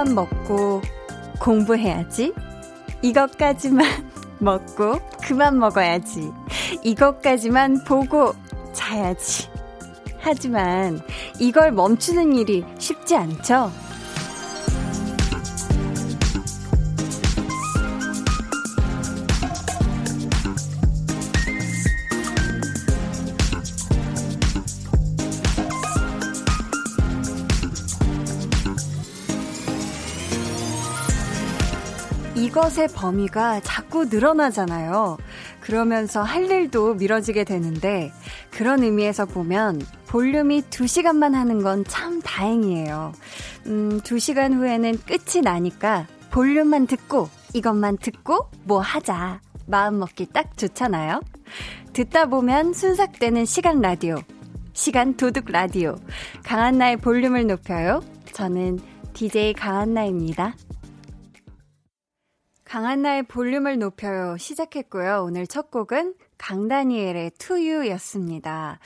이것만 먹고 공부해야지. 이것까지만 먹고 그만 먹어야지. 이것까지만 보고 자야지. 하지만 이걸 멈추는 일이 쉽지 않죠? 이것의 범위가 자꾸 늘어나잖아요. 그러면서 할 일도 미뤄지게 되는데 그런 의미에서 보면 볼륨이 2시간만 하는 건 참 다행이에요. 음, 2시간 후에는 끝이 나니까 볼륨만 듣고 이것만 듣고 뭐 하자. 마음 먹기 딱 좋잖아요. 듣다 보면 순삭되는 시간 라디오. 시간 도둑 라디오. 강한나의 볼륨을 높여요. 저는 DJ 강한나입니다. 강한나의 볼륨을 높여요 시작했고요. 오늘 첫 곡은 강다니엘의 투유였습니다.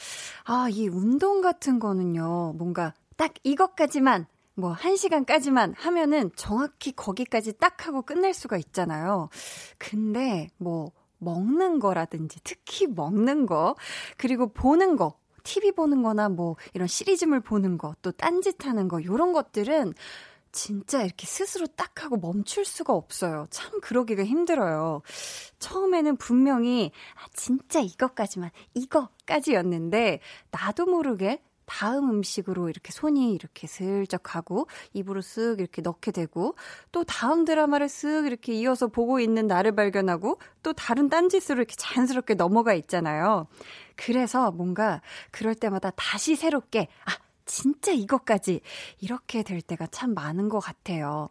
아, 이 운동 같은 거는요, 뭔가 딱 이것까지만, 뭐, 한 시간까지만 하면은 정확히 거기까지 딱 하고 끝낼 수가 있잖아요. 근데, 뭐, 먹는 거라든지, 특히 먹는 거, 그리고 보는 거, TV 보는 거나 뭐, 이런 시리즈물 보는 거, 또 딴짓 하는 거, 요런 것들은 진짜 이렇게 스스로 딱 하고 멈출 수가 없어요. 참 그러기가 힘들어요. 처음에는 분명히, 아, 진짜 이것까지만, 이거까지였는데, 나도 모르게 다음 음식으로 이렇게 손이 이렇게 슬쩍 가고 입으로 쓱 이렇게 넣게 되고 또 다음 드라마를 쓱 이렇게 이어서 보고 있는 나를 발견하고 또 다른 딴짓으로 이렇게 자연스럽게 넘어가 있잖아요. 그래서 뭔가 그럴 때마다 다시 새롭게 아 진짜 이것까지 이렇게 될 때가 참 많은 것 같아요.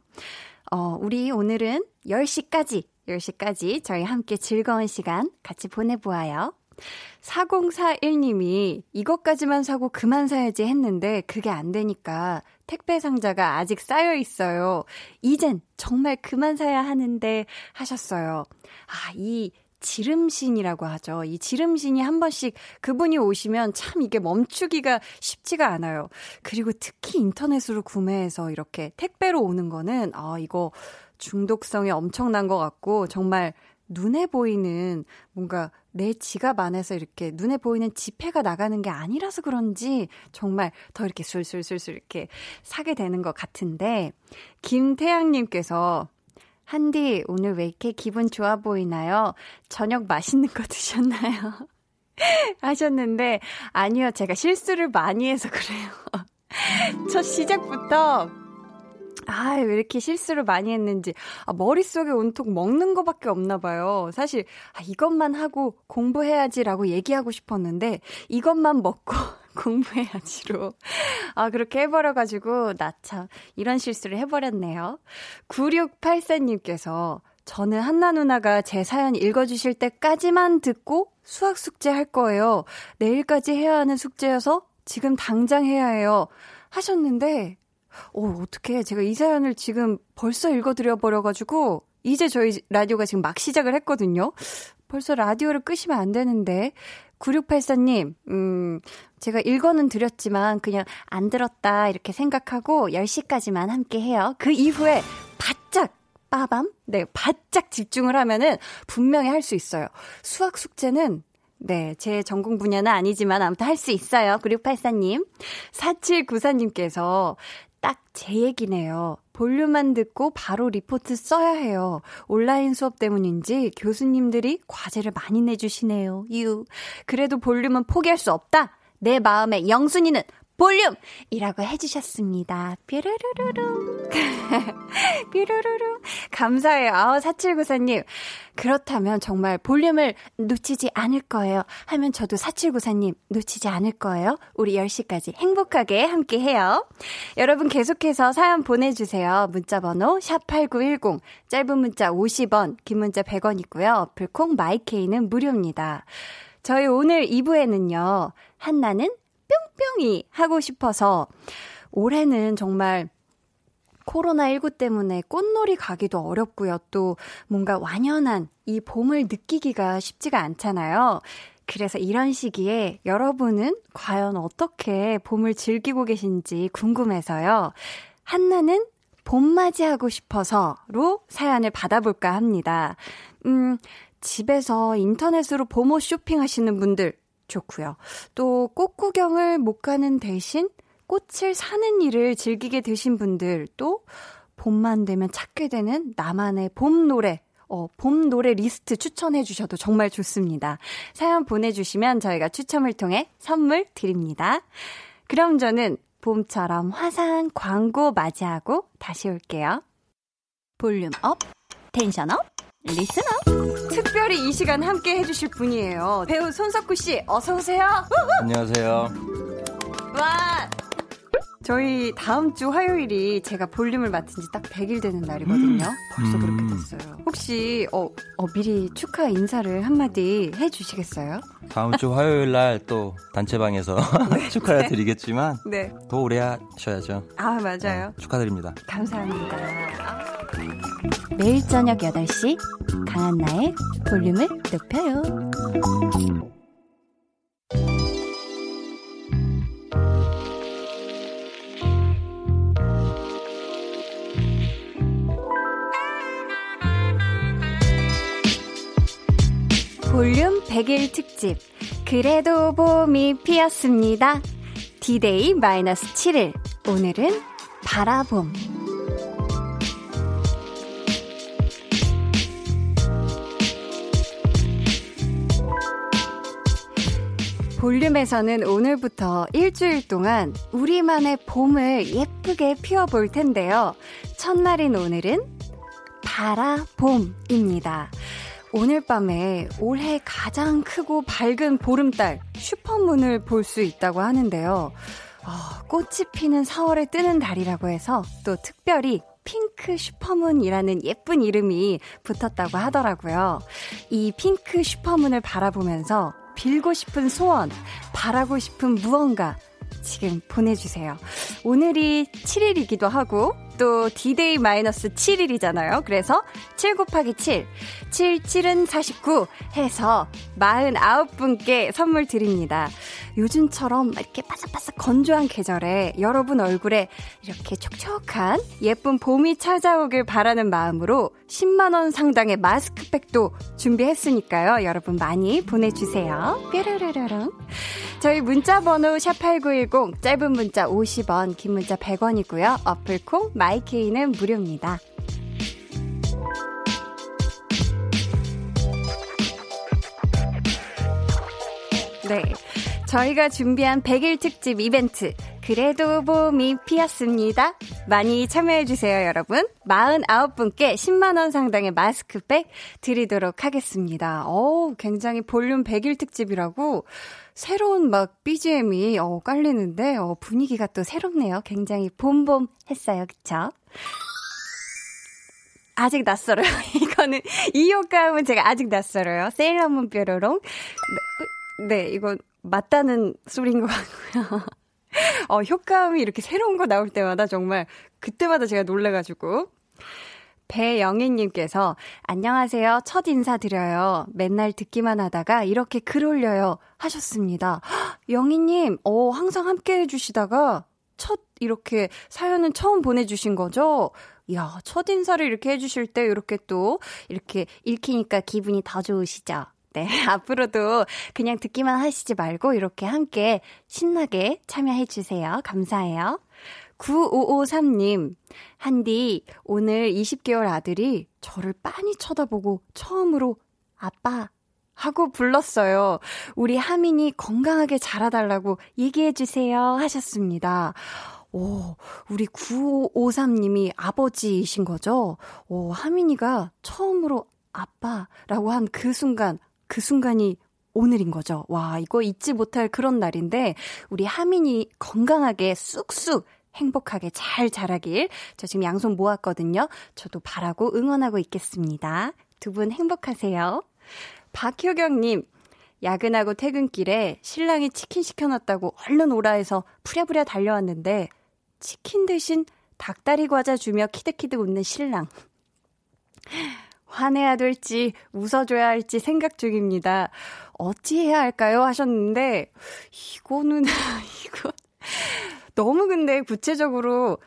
어, 우리 오늘은 10시까지, 10시까지 저희 함께 즐거운 시간 같이 보내보아요. 4041님이 이것까지만 사고 그만 사야지 했는데 그게 안 되니까 택배 상자가 아직 쌓여 있어요. 이젠 정말 그만 사야 하는데 하셨어요. 아, 이 지름신이라고 하죠. 이 지름신이 한 번씩 그분이 오시면 참 이게 멈추기가 쉽지가 않아요. 그리고 특히 인터넷으로 구매해서 이렇게 택배로 오는 거는 아, 이거 중독성이 엄청난 것 같고 정말 눈에 보이는 뭔가 내 지갑 안에서 이렇게 눈에 보이는 지폐가 나가는 게 아니라서 그런지 정말 더 이렇게 술술술술 이렇게 사게 되는 것 같은데 김태양님께서 한디, 오늘 왜 이렇게 기분 좋아 보이나요? 저녁 맛있는 거 드셨나요? 하셨는데, 아니요, 제가 실수를 많이 해서 그래요. 첫 시작부터, 아, 왜 이렇게 실수를 많이 했는지, 아, 머릿속에 온통 먹는 거밖에 없나 봐요. 사실, 아, 이것만 하고 공부해야지라고 얘기하고 싶었는데, 이것만 먹고, 공부해야지로. 아, 그렇게 해버려가지고, 나 참, 이런 실수를 해버렸네요. 9684님께서, 저는 한나 누나가 제 사연 읽어주실 때까지만 듣고 수학 숙제 할 거예요. 내일까지 해야 하는 숙제여서 지금 당장 해야 해요. 하셨는데, 오, 어떻게 제가 이 사연을 지금 벌써 읽어드려 버려가지고, 이제 저희 라디오가 지금 막 시작을 했거든요. 벌써 라디오를 끄시면 안 되는데. 9684님, 음, 제가 읽어는 드렸지만 그냥 안 들었다 이렇게 생각하고 10시까지만 함께 해요. 그 이후에 바짝 빠밤? 네, 바짝 집중을 하면은 분명히 할 수 있어요. 수학 숙제는 네, 제 전공 분야는 아니지만 아무튼 할 수 있어요. 9684님. 4794님께서 딱 제 얘기네요. 볼륨만 듣고 바로 리포트 써야 해요. 온라인 수업 때문인지 교수님들이 과제를 많이 내주시네요. 유. 그래도 볼륨은 포기할 수 없다. 내 마음의 영순이는 볼륨 이라고 해주셨습니다. 뾰루루루루. 뾰루루루. 감사해요. 아우, 4794님. 그렇다면 정말 볼륨을 놓치지 않을 거예요. 하면 저도 4794님 놓치지 않을 거예요. 우리 10시까지 행복하게 함께 해요. 여러분 계속해서 사연 보내주세요. 문자번호 샵8910. 짧은 문자 50원, 긴 문자 100원 있고요. 어플콩 마이케이는 무료입니다. 저희 오늘 2부에는요. 한나는 뿅뿅이 하고 싶어서 올해는 정말 코로나19 때문에 꽃놀이 가기도 어렵고요. 또 뭔가 완연한 이 봄을 느끼기가 쉽지가 않잖아요. 그래서 이런 시기에 여러분은 과연 어떻게 봄을 즐기고 계신지 궁금해서요. 한나는 봄 맞이하고 싶어서로 사연을 받아볼까 합니다. 음, 집에서 인터넷으로 봄옷 쇼핑하시는 분들 좋고요. 또 꽃 구경을 못 가는 대신 꽃을 사는 일을 즐기게 되신 분들 또 봄만 되면 찾게 되는 나만의 봄 노래 어, 봄 노래 리스트 추천해 주셔도 정말 좋습니다. 사연 보내주시면 저희가 추첨을 통해 선물 드립니다. 그럼 저는 봄처럼 화사한 광고 맞이하고 다시 올게요. volume up, tension up, listen up. 특별히 이 시간 함께 해주실 분이에요. 배우 손석구 씨, 어서 오세요. 안녕하세요. 와, 저희 다음 주 화요일이 제가 볼륨을 맡은 지 딱 100일 되는 날이거든요. 벌써 음. 그렇게 됐어요. 혹시 어, 어, 미리 축하 인사를 한마디 해 주시겠어요? 다음 주 화요일 날 또 단체방에서 네. 축하를 드리겠지만 네. 더 오래 하셔야죠. 아, 맞아요. 네, 축하드립니다. 감사합니다. 매일 저녁 8시 강한나의 볼륨을 높여요. 볼륨 100일 특집. 그래도 봄이 피었습니다. 디데이 마이너스 7일. 오늘은 바라봄. 볼륨에서는 오늘부터 일주일 동안 우리만의 봄을 예쁘게 피워볼 텐데요. 첫날인 오늘은 바라봄입니다. 오늘 밤에 올해 가장 크고 밝은 보름달 슈퍼문을 볼 수 있다고 하는데요. 어, 꽃이 피는 4월에 뜨는 달이라고 해서 또 특별히 핑크 슈퍼문이라는 예쁜 이름이 붙었다고 하더라고요. 이 핑크 슈퍼문을 바라보면서 빌고 싶은 소원, 바라고 싶은 무언가 지금 보내주세요. 오늘이 7일이기도 하고, 또 D-Day 마이너스 7일이잖아요. 그래서 7 곱하기 7, 7, 7은 49 해서 49분께 선물 드립니다. 요즘처럼 이렇게 바삭바삭 건조한 계절에 여러분 얼굴에 이렇게 촉촉한 예쁜 봄이 찾아오길 바라는 마음으로 10만원 상당의 마스크팩도 준비했으니까요. 여러분 많이 보내주세요. 뾰르르르릉. 저희 문자번호 샵8910 짧은 문자 50원, 긴 문자 100원이고요. 어플콩, 마이케이는 무료입니다. 네. 저희가 준비한 100일 특집 이벤트. 그래도 봄이 피었습니다. 많이 참여해주세요, 여러분. 49분께 10만원 상당의 마스크백 드리도록 하겠습니다. 어 굉장히 볼륨 100일 특집이라고 새로운 막 BGM이 어, 깔리는데 어, 분위기가 또 새롭네요. 굉장히 봄봄 했어요. 그쵸? 아직 낯설어요. 이거는, 이 효과음은 제가 아직 낯설어요. 세일러문 뾰로롱. 네, 네, 이건 맞다는 소리인 것 같고요. 어, 효과음이 이렇게 새로운 거 나올 때마다 정말 그때마다 제가 놀래가지고. 배영희님께서 안녕하세요. 첫 인사드려요. 맨날 듣기만 하다가 이렇게 글 올려요. 하셨습니다. 영희님, 어, 항상 함께 해주시다가 첫 이렇게 사연은 처음 보내주신 거죠? 이야, 첫 인사를 이렇게 해주실 때 이렇게 또 이렇게 읽히니까 기분이 더 좋으시죠? 네, 앞으로도 그냥 듣기만 하시지 말고 이렇게 함께 신나게 참여해 주세요. 감사해요. 9553님, 한디, 오늘 20개월 아들이 저를 빤히 쳐다보고 처음으로 아빠 하고 불렀어요. 우리 하민이 건강하게 자라달라고 얘기해주세요. 하셨습니다. 오, 우리 9553님이 아버지이신 거죠? 오, 하민이가 처음으로 아빠라고 한 그 순간, 그 순간이 오늘인 거죠. 와, 이거 잊지 못할 그런 날인데, 우리 하민이 건강하게 쑥쑥 행복하게 잘 자라길 저 지금 양손 모았거든요. 저도 바라고 응원하고 있겠습니다. 두 분 행복하세요. 박효경님, 야근하고 퇴근길에 신랑이 치킨 시켜놨다고 얼른 오라 해서 부랴부랴 달려왔는데 치킨 대신 닭다리 과자 주며 키득키득 웃는 신랑. 화내야 될지 웃어줘야 할지 생각 중입니다. 어찌해야 할까요? 하셨는데 이거는 이거 너무 근데 구체적으로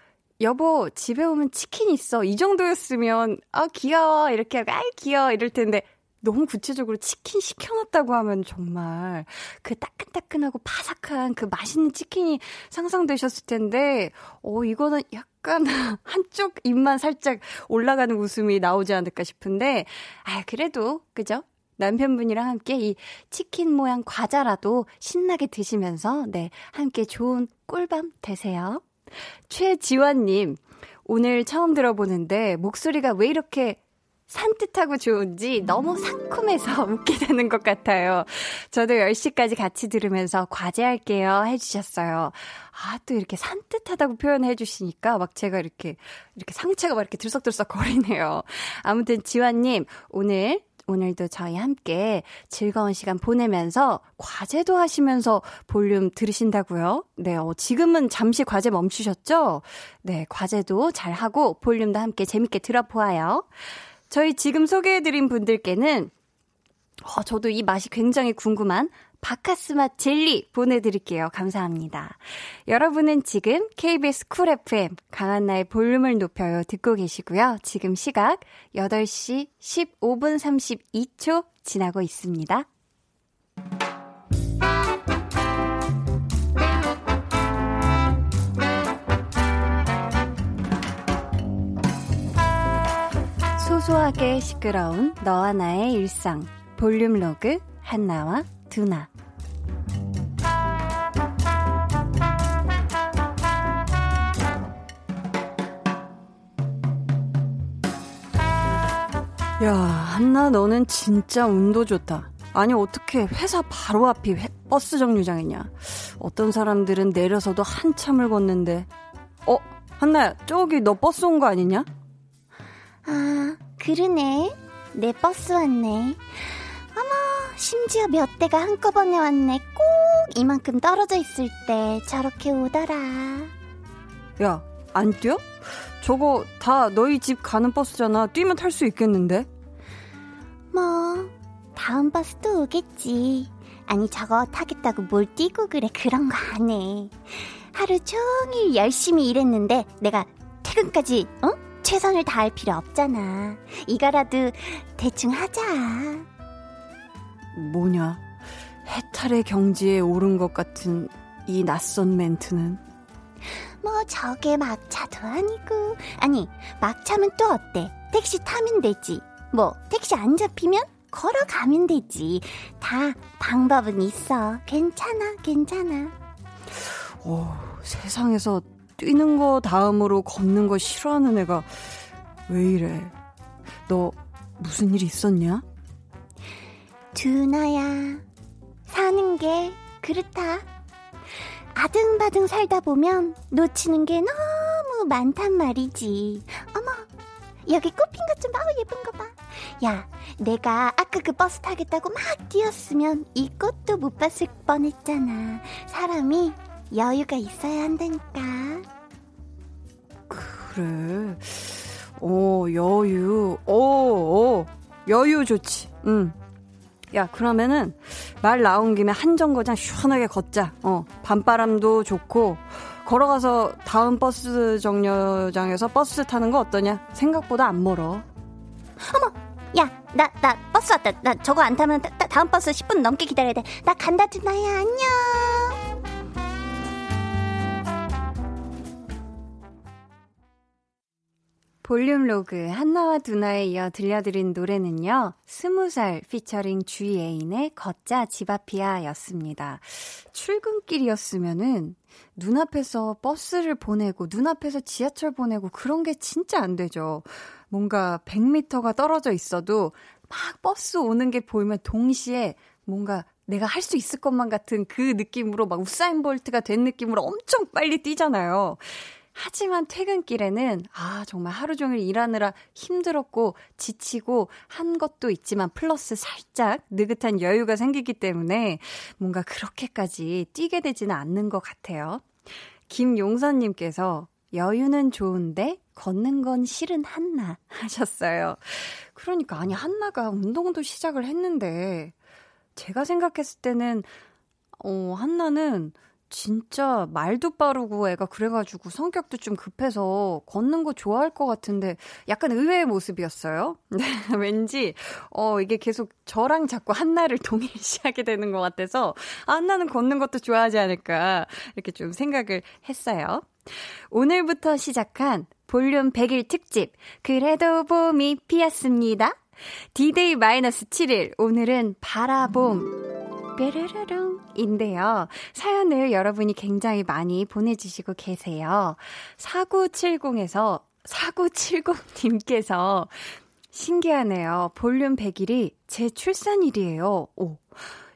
여보, 집에 오면 치킨 있어. 이 정도였으면, 아, 귀여워. 이렇게 하고, 아이, 귀여워. 이럴 텐데, 너무 구체적으로 치킨 시켜놨다고 하면 정말 그 따끈따끈하고 바삭한 그 맛있는 치킨이 상상되셨을 텐데, 어, 이거는 약간 한쪽 입만 살짝 올라가는 웃음이 나오지 않을까 싶은데, 아, 그래도, 그죠? 남편분이랑 함께 이 치킨 모양 과자라도 신나게 드시면서, 네, 함께 좋은 꿀밤 되세요. 최지환님, 오늘 처음 들어보는데 목소리가 왜 이렇게 산뜻하고 좋은지 너무 상큼해서 웃게 되는 것 같아요. 저도 10시까지 같이 들으면서 과제할게요 해주셨어요. 아, 또 이렇게 산뜻하다고 표현해 주시니까 막 제가 이렇게, 이렇게 상체가 막 이렇게 들썩들썩 거리네요. 아무튼 지환님, 오늘 오늘도 저희 함께 즐거운 시간 보내면서 과제도 하시면서 볼륨 들으신다고요? 네, 어, 지금은 잠시 과제 멈추셨죠? 네, 과제도 잘 하고 볼륨도 함께 재밌게 들어보아요. 저희 지금 소개해드린 분들께는 어, 저도 이 맛이 굉장히 궁금한 바카스맛 젤리 보내드릴게요. 감사합니다. 여러분은 지금 KBS 쿨 FM 강한나의 볼륨을 높여요 듣고 계시고요. 지금 시각 8시 15분 32초 지나고 있습니다. 소소하게 시끄러운 너와 나의 일상 볼륨 로그 한나와 두나 야, 한나 너는 진짜 운도 좋다. 아니 어떻게 회사 바로 앞이 회, 버스 정류장이냐. 어떤 사람들은 내려서도 한참을 걷는데. 어, 한나야, 저기 너 버스 온 거 아니냐? 아, 그러네. 내 버스 왔네. 어머, 심지어 몇 대가 한꺼번에 왔네. 꼭 이만큼 떨어져 있을 때 저렇게 오더라. 야, 안 뛰어? 저거 다 너희 집 가는 버스잖아. 뛰면 탈 수 있겠는데? 뭐, 다음 버스도 오겠지. 아니, 저거 타겠다고 뭘 뛰고 그래. 그런 거 안 해. 하루 종일 열심히 일했는데 내가 퇴근까지, 어? 최선을 다할 필요 없잖아. 이거라도 대충 하자. 뭐냐? 해탈의 경지에 오른 것 같은 이 낯선 멘트는? 뭐 저게 막차도 아니고 아니 막차면 또 어때? 택시 타면 되지. 뭐 택시 안 잡히면 걸어가면 되지. 다 방법은 있어. 괜찮아, 괜찮아. 오, 세상에서 뛰는 거 다음으로 걷는 거 싫어하는 애가 왜 이래? 너 무슨 일 있었냐? 두나야, 사는 게 그렇다. 아등바등 살다 보면 놓치는 게 너무 많단 말이지. 어머, 여기 꽃핀 것 좀 봐, 예쁜 거 봐. 야, 내가 아까 그 버스 타겠다고 막 뛰었으면 이 꽃도 못 봤을 뻔했잖아. 사람이 여유가 있어야 한다니까. 그래. 어, 여유. 어, 어. 여유 좋지. 응. 야, 그러면은 말 나온 김에 한 정거장 시원하게 걷자. 어, 밤바람도 좋고 걸어가서 다음 버스 정류장에서 버스 타는 거 어떠냐? 생각보다 안 멀어. 어머, 야, 나, 나 버스 왔다. 나 저거 안 타면 다, 다음 버스 10분 넘게 기다려야 돼. 나 간다, 두나야. 안녕. 볼륨 로그 한나와 두나에 이어 들려드린 노래는요. 스무 살 피처링 주예인의 걷자 집 앞이야 였습니다. 출근길이었으면은 눈앞에서 버스를 보내고 눈앞에서 지하철 보내고 그런 게 진짜 안 되죠. 뭔가 100m가 떨어져 있어도 막 버스 오는 게 보이면 동시에 뭔가 내가 할 수 있을 것만 같은 그 느낌으로 막 우사인 볼트가 된 느낌으로 엄청 빨리 뛰잖아요. 하지만 퇴근길에는 아, 정말 하루 종일 일하느라 힘들었고 지치고 한 것도 있지만 플러스 살짝 느긋한 여유가 생기기 때문에 뭔가 그렇게까지 뛰게 되지는 않는 것 같아요. 김용선님께서 여유는 좋은데 걷는 건 싫은 한나 하셨어요. 그러니까 아니 한나가 운동도 시작을 했는데 제가 생각했을 때는 어 한나는 진짜 말도 빠르고 애가 그래가지고 성격도 좀 급해서 걷는 거 좋아할 것 같은데 약간 의외의 모습이었어요. 네, 왠지, 어, 이게 계속 저랑 자꾸 한나를 동일시하게 되는 것 같아서, 아, 한나는 걷는 것도 좋아하지 않을까, 이렇게 좀 생각을 했어요. 오늘부터 시작한 볼륨 100일 특집, 그래도 봄이 피었습니다. 디데이 마이너스 7일, 오늘은 바라봄. 뾰르르릉인데요. 사연을 여러분이 굉장히 많이 보내주시고 계세요. 4970에서 4970님께서 신기하네요. 볼륨 100일이 제 출산일이에요. 오.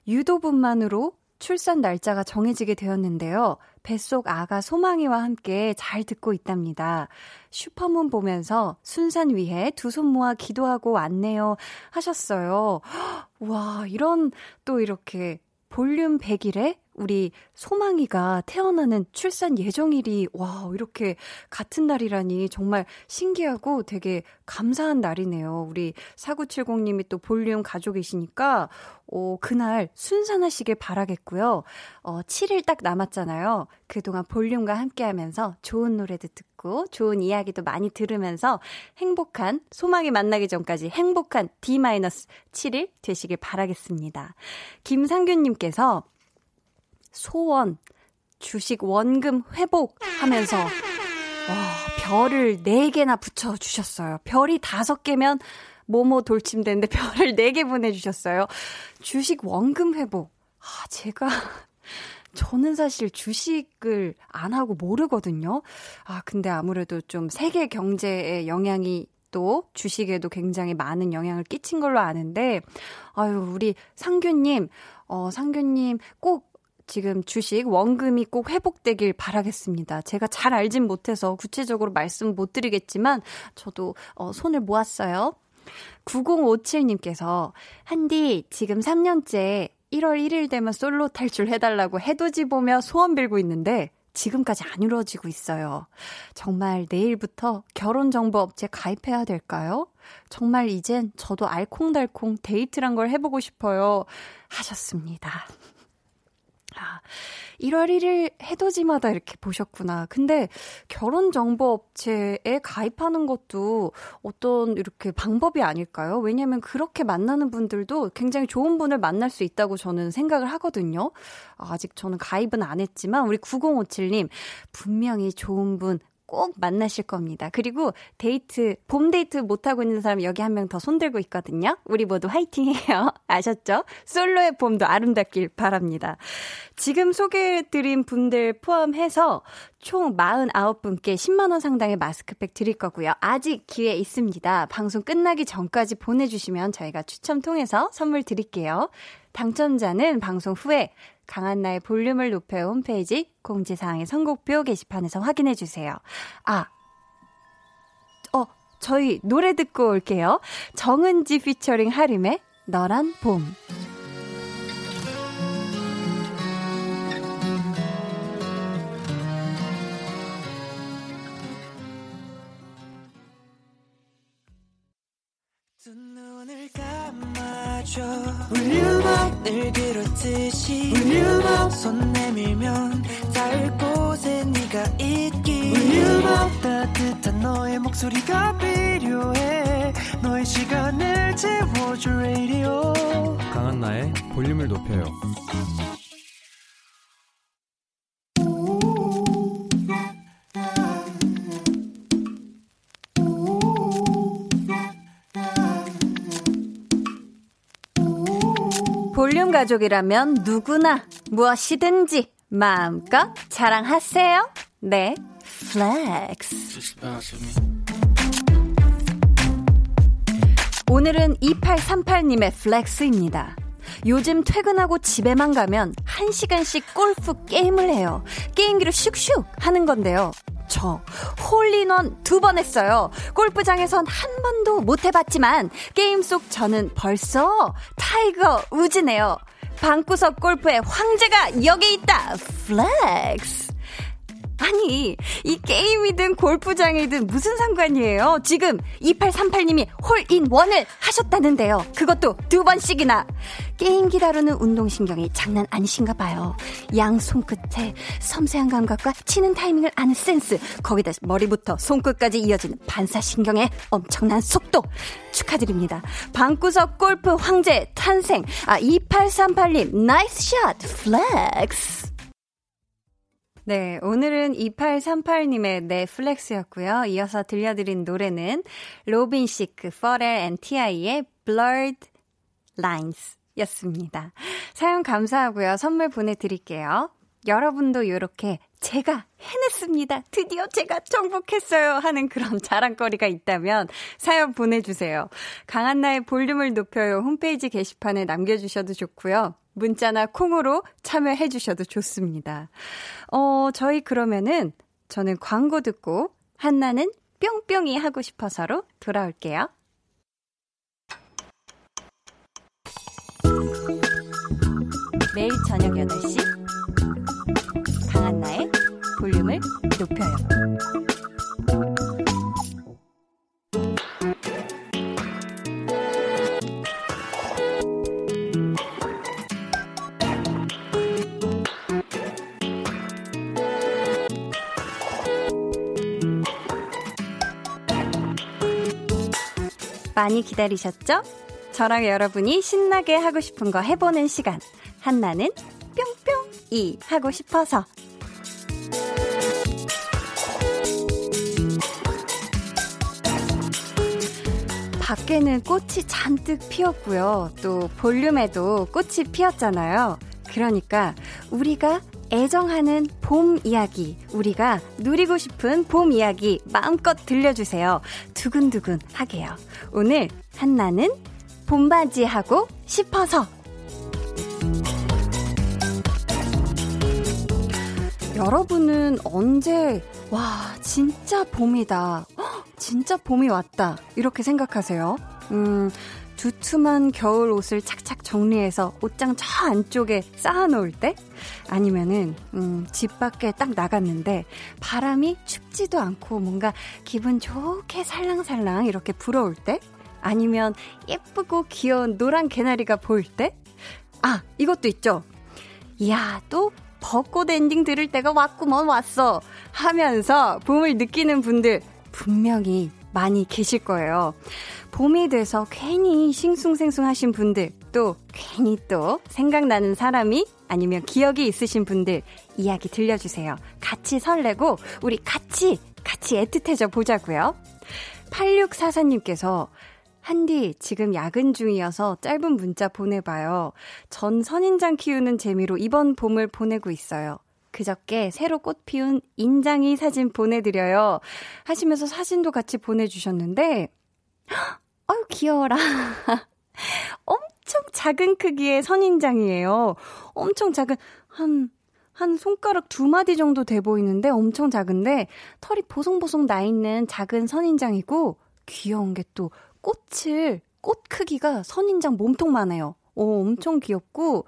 유도분만으로 출산 날짜가 정해지게 되었는데요. 뱃속 아가 소망이와 함께 잘 듣고 있답니다. 슈퍼문 보면서 순산 위해 두 손 모아 기도하고 왔네요. 하셨어요. 와, 이런 또 이렇게 볼륨 100일에 우리 소망이가 태어나는 출산 예정일이 와 이렇게 같은 날이라니 정말 신기하고 되게 감사한 날이네요. 우리 4970님이 또 볼륨 가족이시니까 어, 그날 순산하시길 바라겠고요. 어, 7일 딱 남았잖아요. 그동안 볼륨과 함께 하면서 좋은 노래도 듣고 좋은 이야기도 많이 들으면서 행복한 소망이 만나기 전까지 행복한 D-7일 되시길 바라겠습니다. 김상균님께서 소원, 주식 원금 회복 하면서 와, 별을 4개나 붙여주셨어요. 별이 5개면 모모 돌침대인데 별을 4개 보내주셨어요. 주식 원금 회복. 아, 제가, 저는 사실 주식을 안 하고 모르거든요. 아, 근데 아무래도 좀 세계 경제에 영향이 또 주식에도 굉장히 많은 영향을 끼친 걸로 아는데, 아유, 우리 상규님, 어, 상규님 꼭 지금 주식 원금이 꼭 회복되길 바라겠습니다. 제가 잘 알진 못해서 구체적으로 말씀 못 드리겠지만 저도 어, 손을 모았어요. 9057님께서 한디 지금 3년째 1월 1일 되면 솔로 탈출 해달라고 해돋이 보며 소원 빌고 있는데 지금까지 안 이루어지고 있어요. 정말 내일부터 결혼정보업체 가입해야 될까요? 정말 이젠 저도 알콩달콩 데이트란 걸 해보고 싶어요. 하셨습니다. 아, 1월 1일 해돋이마다 이렇게 보셨구나. 근데 결혼 정보 업체에 가입하는 것도 어떤 이렇게 방법이 아닐까요? 왜냐면 그렇게 만나는 분들도 굉장히 좋은 분을 만날 수 있다고 저는 생각을 하거든요. 아직 저는 가입은 안 했지만 우리 9057님 분명히 좋은 분 꼭 만나실 겁니다. 그리고 데이트, 봄 데이트 못하고 있는 사람 여기 한 명 더 손들고 있거든요. 우리 모두 화이팅 해요. 아셨죠? 솔로의 봄도 아름답길 바랍니다. 지금 소개해드린 분들 포함해서 총 49분께 10만원 상당의 마스크팩 드릴 거고요. 아직 기회 있습니다. 방송 끝나기 전까지 보내주시면 저희가 추첨 통해서 선물 드릴게요. 당첨자는 방송 후에 강한나의 볼륨을 높여 홈페이지 공지사항의 선곡표 게시판에서 확인해 주세요. 아, 어, 저희 노래 듣고 올게요. 정은지 피처링 하림의 너란 봄. 줘 울륨업 늘 그렇듯이 울륨업 손 내밀면 닿을 곳에 네가 있기 울륨업 따뜻한 너의 목소리가 필요해. 너의 시간을 채워줄 radio. 강한나의 볼륨을 높여요 가족이라면 누구나 무엇이든지 마음껏 자랑하세요. 네, flex. 오늘은 2838님의 flex입니다. 요즘 퇴근하고 집에만 가면 1시간씩 골프 게임을 해요. 게임기로 슉슉 하는 건데요. 저 홀인원 두 번 했어요. 골프장에선 한 번도 못 해봤지만 게임 속 저는 벌써 타이거 우즈네요. 방구석 골프의 황제가 여기 있다. flex. 아니, 이 게임이든 골프장이든 무슨 상관이에요? 지금 2838님이 홀인원을 하셨다는데요. 그것도 두 번씩이나. 게임기 다루는 운동신경이 장난 아니신가 봐요. 양 손끝에 섬세한 감각과 치는 타이밍을 아는 센스, 거기다 머리부터 손끝까지 이어지는 반사신경의 엄청난 속도. 축하드립니다. 방구석 골프 황제 탄생. 아, 2838님, nice shot, flex. 네, 오늘은 2838님의 내 flex였고요. 이어서 들려드린 노래는 로빈 시크, 퍼렐 and 티아이의 Blurred Lines 였습니다. 사연 감사하고요. 선물 보내드릴게요. 여러분도 이렇게 제가 해냈습니다. 드디어 제가 정복했어요. 하는 그런 자랑거리가 있다면 사연 보내주세요. 강한나의 볼륨을 높여요. 홈페이지 게시판에 남겨주셔도 좋고요. 문자나 콩으로 참여해 주셔도 좋습니다. 어, 저희 그러면은 저는 광고 듣고 한나는 뿅뿅이 하고 싶어서로 돌아올게요. 매일 저녁 8시 강한나의 볼륨을 높여요. 많이 기다리셨죠? 저랑 여러분이 신나게 하고 싶은 거 해보는 시간. 한나는 뿅뿅이 하고 싶어서. 밖에는 꽃이 잔뜩 피었고요. 또 볼륨에도 꽃이 피었잖아요. 그러니까 우리가 애정하는 봄 이야기, 우리가 누리고 싶은 봄 이야기 마음껏 들려주세요. 두근두근 하게요. 오늘 한나는 봄바지 하고 싶어서. 여러분은 언제, 와, 진짜 봄이다. 허, 진짜 봄이 왔다. 이렇게 생각하세요? 음, 두툼한 겨울 옷을 착착 정리해서 옷장 저 안쪽에 쌓아놓을 때? 아니면은, 음, 집 밖에 딱 나갔는데 바람이 춥지도 않고 뭔가 기분 좋게 살랑살랑 이렇게 불어올 때? 아니면 예쁘고 귀여운 노란 개나리가 보일 때? 아, 이것도 있죠. 이야, 또 벚꽃 엔딩 들을 때가 왔구먼 왔어. 하면서 봄을 느끼는 분들 분명히 많이 계실 거예요. 봄이 돼서 괜히 싱숭생숭 하신 분들, 또 괜히 또 생각나는 사람이 아니면 기억이 있으신 분들 이야기 들려주세요. 같이 설레고 우리 같이 같이 애틋해져 보자고요. 8644님께서 한디, 지금 야근 중이어서 짧은 문자 보내봐요. 전 선인장 키우는 재미로 이번 봄을 보내고 있어요. 그저께 새로 꽃 피운 인장이 사진 보내드려요. 하시면서 사진도 같이 보내주셨는데, 아유, 귀여워라. 엄청 작은 크기의 선인장이에요. 엄청 작은, 한, 한 손가락 두 마디 정도 돼 보이는데 엄청 작은데 털이 보송보송 나 있는 작은 선인장이고 귀여운 게 또 꽃을, 꽃 크기가 선인장 몸통만 해요. 오, 엄청 귀엽고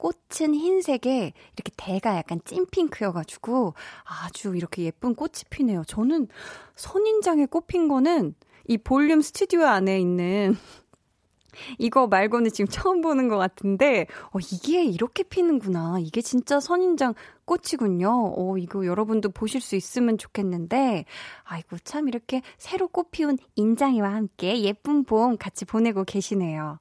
꽃은 흰색에 이렇게 대가 약간 찐핑크여가지고 아주 이렇게 예쁜 꽃이 피네요. 저는 선인장에 꽃핀 거는 이 볼륨 스튜디오 안에 있는 이거 말고는 지금 처음 보는 것 같은데, 어, 이게 이렇게 피는구나. 이게 진짜 선인장 꽃이군요. 어, 이거 여러분도 보실 수 있으면 좋겠는데, 아이고, 참 이렇게 새로 꽃 피운 인장이와 함께 예쁜 봄 같이 보내고 계시네요.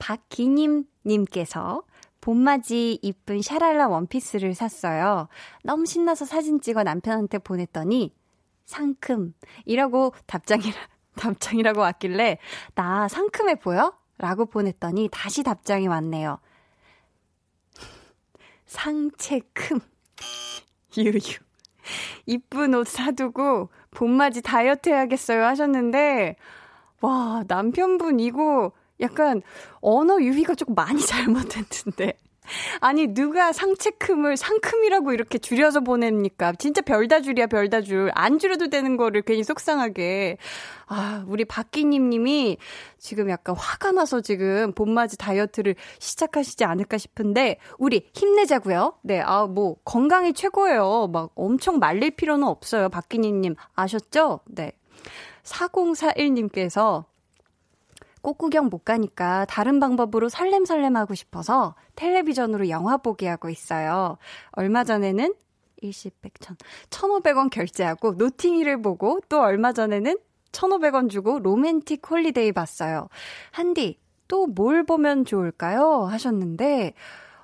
박기님님께서 봄맞이 이쁜 샤랄라 원피스를 샀어요. 너무 신나서 사진 찍어 남편한테 보냈더니 상큼 이라고 답장이라, 답장이라고 왔길래 나 상큼해 보여? 라고 보냈더니 다시 답장이 왔네요. 상체큼. 유유. 이쁜 옷 사두고 봄맞이 다이어트 해야겠어요 하셨는데, 와, 남편분 이거 약간 언어 유희가 조금 많이 잘못했는데. 아니, 누가 상체큼을 상큼이라고 이렇게 줄여서 보냅니까? 진짜 별다 줄이야, 별다 줄. 안 줄여도 되는 거를 괜히 속상하게. 아, 우리 박기님 님이 지금 약간 화가 나서 지금 봄맞이 다이어트를 시작하시지 않을까 싶은데, 우리 힘내자고요. 네, 아, 뭐, 건강이 최고예요. 막 엄청 말릴 필요는 없어요. 박기님 님. 아셨죠? 네. 4041님께서 꽃구경 못 가니까 다른 방법으로 설렘설렘 하고 싶어서 텔레비전으로 영화 보기 하고 있어요. 얼마 전에는 일십, 백천, 천오백 원 결제하고 노팅힐을 보고 또 얼마 전에는 천오백 원 주고 Romantic Holiday 봤어요. 한디, 또 뭘 보면 좋을까요? 하셨는데,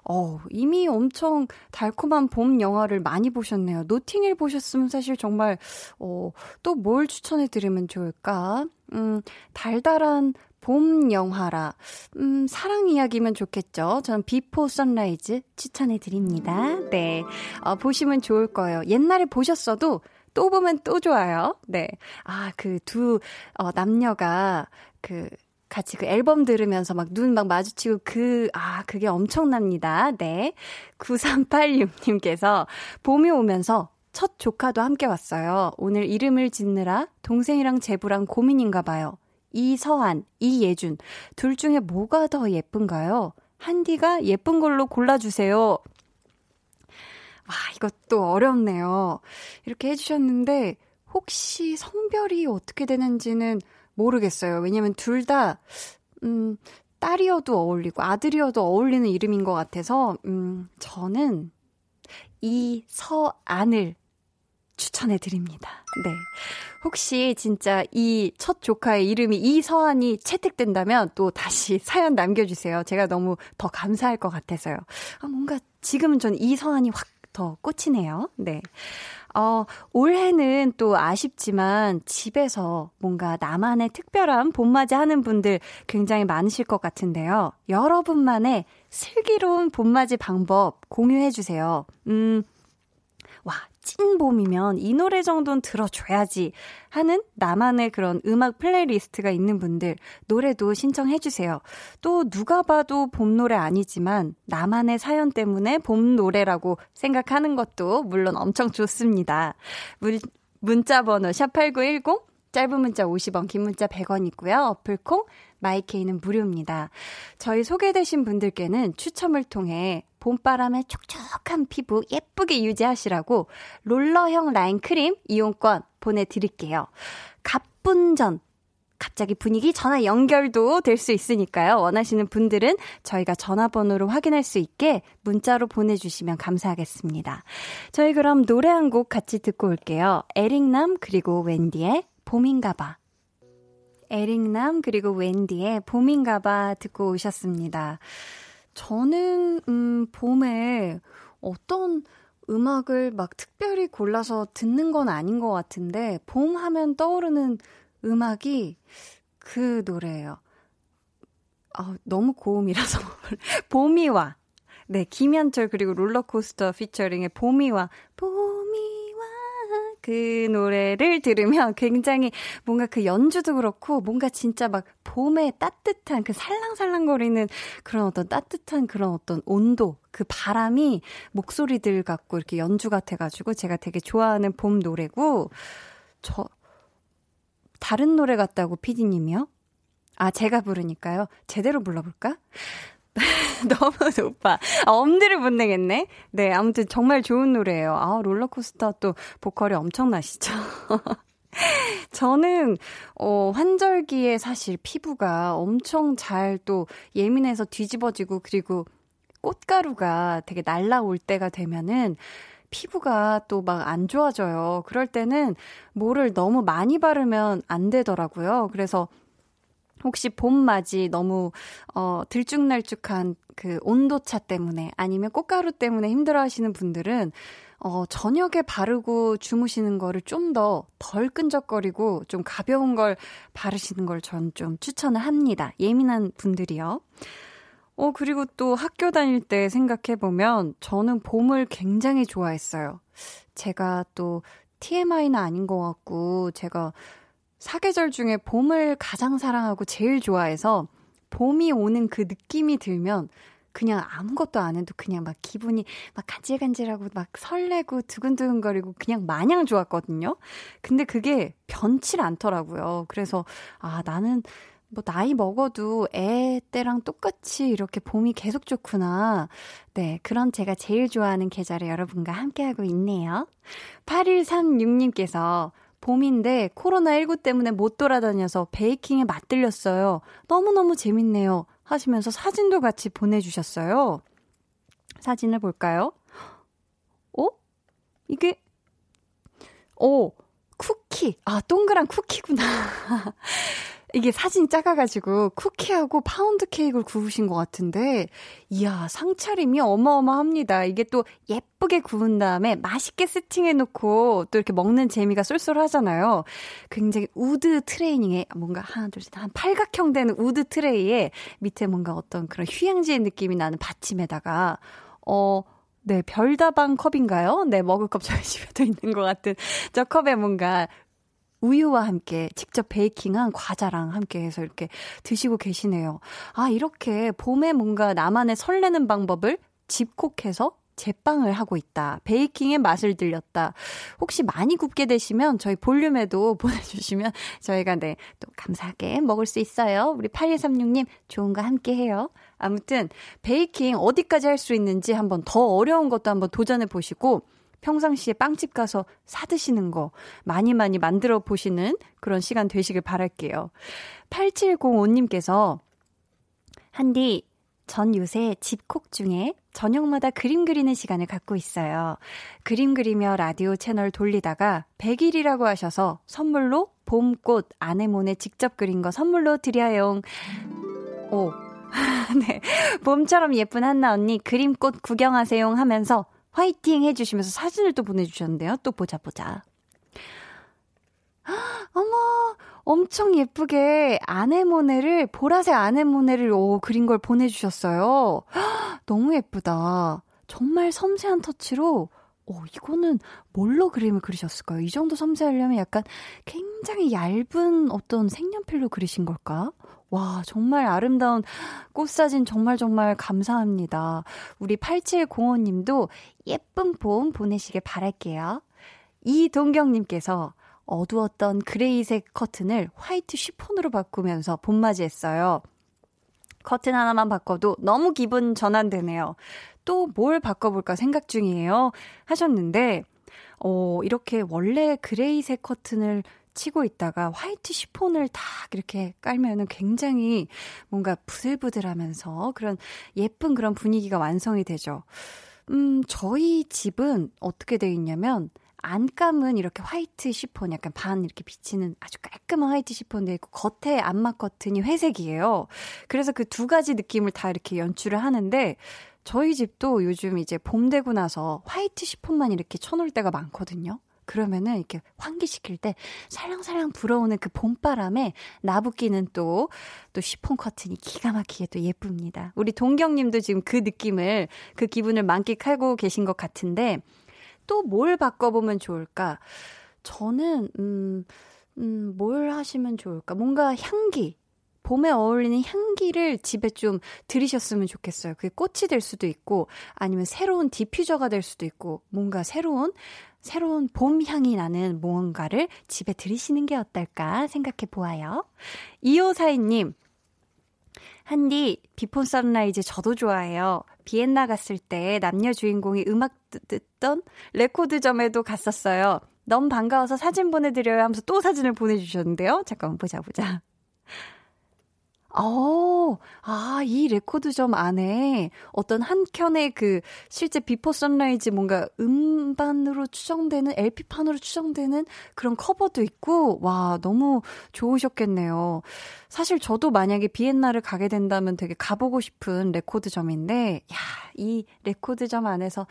어, 이미 엄청 달콤한 봄 영화를 많이 보셨네요. 노팅힐 보셨으면 사실 정말, 어, 또 뭘 추천해 드리면 좋을까? 음, 달달한 봄 영화라. 음, 사랑 이야기면 좋겠죠. 전 Before Sunrise 추천해 드립니다. 네. 어, 보시면 좋을 거예요. 옛날에 보셨어도 또 보면 또 좋아요. 네. 아, 그 두, 어, 남녀가 그, 같이 그 앨범 들으면서 막 눈 막 마주치고 그, 아, 그게 엄청납니다. 네. 9386님께서 봄이 오면서 첫 조카도 함께 왔어요. 오늘 이름을 짓느라 동생이랑 제부랑 고민인가 봐요. 이서한, 이예준. 둘 중에 뭐가 더 예쁜가요? 한디가 예쁜 걸로 골라주세요. 와, 이것도 어렵네요. 이렇게 해주셨는데, 혹시 성별이 어떻게 되는지는 모르겠어요. 왜냐면 둘 다, 음, 딸이어도 어울리고 아들이어도 어울리는 이름인 것 같아서, 음, 저는 이서안을 추천해 드립니다. 네. 혹시 진짜 이 첫 조카의 이름이 이서한이 채택된다면 또 다시 사연 남겨주세요. 제가 너무 더 감사할 것 같아서요. 아, 뭔가 지금은 전 이서한이 확 더 꽂히네요. 네. 어, 올해는 또 아쉽지만 집에서 뭔가 나만의 특별한 봄맞이 하는 분들 굉장히 많으실 것 같은데요. 여러분만의 슬기로운 봄맞이 방법 공유해 주세요. 음, 와, 찐봄이면 이 노래 정도는 들어줘야지 하는 나만의 그런 음악 playlist가 있는 분들 노래도 신청해주세요. 또 누가 봐도 봄 노래 아니지만 나만의 사연 때문에 봄 노래라고 생각하는 것도 물론 엄청 좋습니다. 문, 문자 번호 샵8910 짧은 문자 50원, 긴 문자 100원 있고요. 어플콩, 마이케이는 무료입니다. 저희 소개되신 분들께는 추첨을 통해 봄바람에 촉촉한 피부 예쁘게 유지하시라고 롤러형 라인 크림 이용권 보내드릴게요. 갑분전 갑자기 분위기 전화 연결도 될 수 있으니까요. 원하시는 분들은 저희가 전화번호로 확인할 수 있게 문자로 보내주시면 감사하겠습니다. 저희 그럼 노래 한 곡 같이 듣고 올게요. 에릭남 그리고 웬디의 봄인가봐. 에릭남 그리고 웬디의 봄인가봐 듣고 오셨습니다. 저는, 음, 봄에 어떤 음악을 막 특별히 골라서 듣는 건 아닌 것 같은데, 봄 하면 떠오르는 음악이 그 노래예요. 아, 너무 고음이라서. 봄이 와. 네, 김현철 그리고 롤러코스터 피처링의 봄이 와. 봄이 그 노래를 들으면 굉장히 뭔가 그 연주도 그렇고 뭔가 진짜 막 봄에 따뜻한 그 살랑살랑거리는 그런 어떤 따뜻한 그런 어떤 온도 그 바람이 목소리들 같고 이렇게 연주 같아가지고 제가 되게 좋아하는 봄 노래고 저 다른 노래 같다고 피디님이요? 아 제가 부르니까요. 제대로 불러볼까? 너무 높아. 아, 엄지를 못 내겠네. 네, 아무튼 정말 좋은 노래예요. 아, 롤러코스터 또 보컬이 엄청나시죠? 저는, 어, 환절기에 사실 피부가 엄청 잘 또 예민해서 뒤집어지고, 그리고 꽃가루가 되게 날라올 때가 되면은, 피부가 또 막 안 좋아져요. 그럴 때는 뭐를 너무 많이 바르면 안 되더라고요. 그래서 혹시 봄맞이 너무 어 들쭉날쭉한 그 온도차 때문에 아니면 꽃가루 때문에 힘들어 하시는 분들은 어 저녁에 바르고 주무시는 거를 좀 더 덜 끈적거리고 좀 가벼운 걸 바르시는 걸 전 좀 추천을 합니다. 예민한 분들이요. 어 그리고 또 학교 다닐 때 생각해 보면 저는 봄을 굉장히 좋아했어요. 제가 또 TMI는 아닌 것 같고 제가 사계절 중에 봄을 가장 사랑하고 제일 좋아해서 봄이 오는 그 느낌이 들면 그냥 아무것도 안 해도 그냥 막 기분이 막 간질간질하고 막 설레고 두근두근거리고 그냥 마냥 좋았거든요. 근데 그게 변치 않더라고요. 그래서 아, 나는 뭐 나이 먹어도 애 때랑 똑같이 이렇게 봄이 계속 좋구나. 네, 그런 제가 제일 좋아하는 계절에 여러분과 함께하고 있네요. 8136님께서 봄인데 코로나19 때문에 못 돌아다녀서 베이킹에 맛들렸어요. 너무너무 재밌네요. 하시면서 사진도 같이 보내주셨어요. 사진을 볼까요? 어? 이게, 오, 쿠키. 아, 동그란 쿠키구나. 이게 사진이 작아가지고 쿠키하고 파운드 케이크를 구우신 것 같은데, 이야, 상차림이 어마어마합니다. 이게 또 예쁘게 구운 다음에 맛있게 세팅해놓고 또 이렇게 먹는 재미가 쏠쏠하잖아요. 굉장히 wood tray인데 뭔가 하나, 둘, 셋, 한 팔각형 되는 wood tray에 밑에 뭔가 어떤 그런 휴양지의 느낌이 나는 받침에다가, 어, 네, 별다방 컵인가요? 네, 먹을 컵 저희 집에도 있는 것 같은 저 컵에 뭔가 우유와 함께 직접 베이킹한 과자랑 함께 해서 이렇게 드시고 계시네요. 아, 이렇게 봄에 뭔가 나만의 설레는 방법을 집콕해서 제빵을 하고 있다. 베이킹의 맛을 들렸다. 혹시 많이 굽게 되시면 저희 볼륨에도 보내주시면 저희가 네, 또 감사하게 먹을 수 있어요. 우리 8136님 좋은 거 함께 해요. 아무튼 베이킹 어디까지 할 수 있는지 한번 더 어려운 것도 한번 도전해 보시고 평상시에 빵집 가서 사 드시는 거 많이 많이 만들어 보시는 그런 시간 되시길 바랄게요. 8705님께서 한디 전 요새 집콕 중에 저녁마다 그림 그리는 시간을 갖고 있어요. 그림 그리며 라디오 채널 돌리다가 100일이라고 하셔서 선물로 봄꽃 아내모네 직접 그린 거 선물로 드려요. 오. 네. 봄처럼 예쁜 한나 언니 그림꽃 구경하세요 하면서 화이팅 해주시면서 사진을 또 보내주셨는데요. 또 보자, 보자. 어머, 엄청 예쁘게 아네모네를, 보라색 아네모네를 오, 그린 걸 보내주셨어요. 너무 예쁘다. 정말 섬세한 터치로, 오, 이거는 뭘로 그림을 그리셨을까요? 이 정도 섬세하려면 약간 굉장히 얇은 어떤 색연필로 그리신 걸까? 와, 정말 아름다운 꽃사진 정말 정말 감사합니다. 우리 8705님도 예쁜 봄 보내시길 바랄게요. 이동경님께서 어두웠던 그레이색 커튼을 화이트 쉬폰으로 바꾸면서 봄맞이했어요. 커튼 하나만 바꿔도 너무 기분 전환되네요. 또 뭘 바꿔볼까 생각 중이에요. 하셨는데, 어, 이렇게 원래 그레이색 커튼을 치고 있다가 화이트 시폰을 딱 이렇게 깔면은 굉장히 뭔가 부들부들하면서 그런 예쁜 그런 분위기가 완성이 되죠. 음, 저희 집은 어떻게 되어 있냐면 안감은 이렇게 화이트 시폰 약간 반 이렇게 비치는 아주 깔끔한 화이트 시폰 되어 있고 겉에 안막 커튼이 회색이에요. 그래서 그 두 가지 느낌을 다 이렇게 연출을 하는데 저희 집도 요즘 이제 봄 되고 나서 화이트 시폰만 이렇게 쳐놓을 때가 많거든요. 그러면은 이렇게 환기시킬 때 살랑살랑 불어오는 그 봄바람에 나붓기는 또, 또 시폰 커튼이 기가 막히게 또 예쁩니다. 우리 동경님도 지금 그 느낌을, 그 기분을 만끽하고 계신 것 같은데, 또 뭘 바꿔보면 좋을까? 저는, 음, 음, 뭘 하시면 좋을까? 뭔가 향기. 봄에 어울리는 향기를 집에 좀 들이셨으면 좋겠어요. 그게 꽃이 될 수도 있고, 아니면 새로운 디퓨저가 될 수도 있고, 뭔가 새로운 새로운 봄 향이 나는 무언가를 집에 들이시는 게 어떨까 생각해 보아요. 2542님, 한디, Before Sunrise 저도 좋아해요. 비엔나 갔을 때 남녀 주인공이 음악 듣던 레코드점에도 갔었어요. 너무 반가워서 사진 보내드려요 하면서 또 사진을 보내주셨는데요. 잠깐만 보자, 보자. 어, 아, 이 레코드점 안에 어떤 한 켠에 그 실제 Before Sunrise 뭔가 음반으로 추정되는 LP판으로 추정되는 그런 커버도 있고, 와, 너무 좋으셨겠네요. 사실 저도 만약에 비엔나를 가게 된다면 되게 가보고 싶은 레코드점인데, 야, 이 레코드점 안에서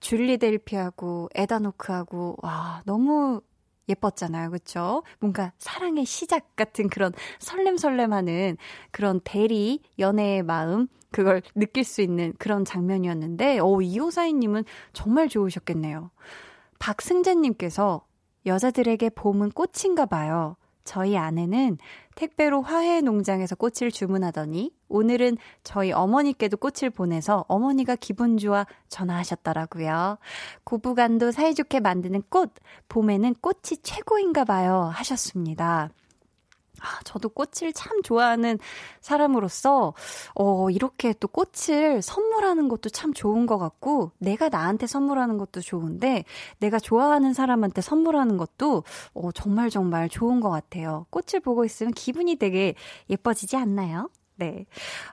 줄리 델피하고 에단 호크하고, 와, 너무 예뻤잖아요. 그쵸? 뭔가 사랑의 시작 같은 그런 설렘설렘하는 그런 대리, 연애의 마음, 그걸 느낄 수 있는 그런 장면이었는데, 오, 이호사이님은 정말 좋으셨겠네요. 박승재 님께서 여자들에게 봄은 꽃인가 봐요. 저희 아내는 택배로 화훼 농장에서 꽃을 주문하더니 오늘은 저희 어머니께도 꽃을 보내서 어머니가 기분 좋아 전화하셨더라고요. 고부간도 사이좋게 만드는 꽃, 봄에는 꽃이 최고인가 봐요. 하셨습니다. 아, 저도 꽃을 참 좋아하는 사람으로서, 어, 이렇게 또 꽃을 선물하는 것도 참 좋은 것 같고, 내가 나한테 선물하는 것도 좋은데, 내가 좋아하는 사람한테 선물하는 것도, 어, 정말 정말 좋은 것 같아요. 꽃을 보고 있으면 기분이 되게 예뻐지지 않나요? 네.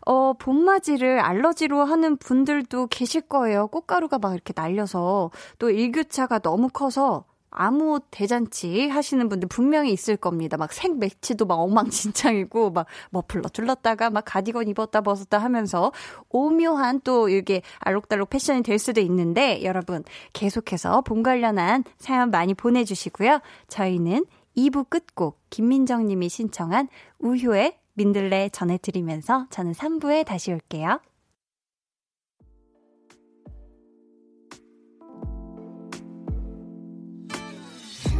어, 봄맞이를 알러지로 하는 분들도 계실 거예요. 꽃가루가 막 이렇게 날려서. 또 일교차가 너무 커서 아무 대잔치 하시는 분들 분명히 있을 겁니다. 막 생매치도 막 엉망진창이고 막 머플러 둘렀다가 막 가디건 입었다 벗었다 하면서 오묘한 또 이게 알록달록 패션이 될 수도 있는데 여러분 계속해서 봄 관련한 사연 많이 보내주시고요. 저희는 2부 끝곡 김민정 님이 신청한 우효의 민들레 전해드리면서 저는 3부에 다시 올게요.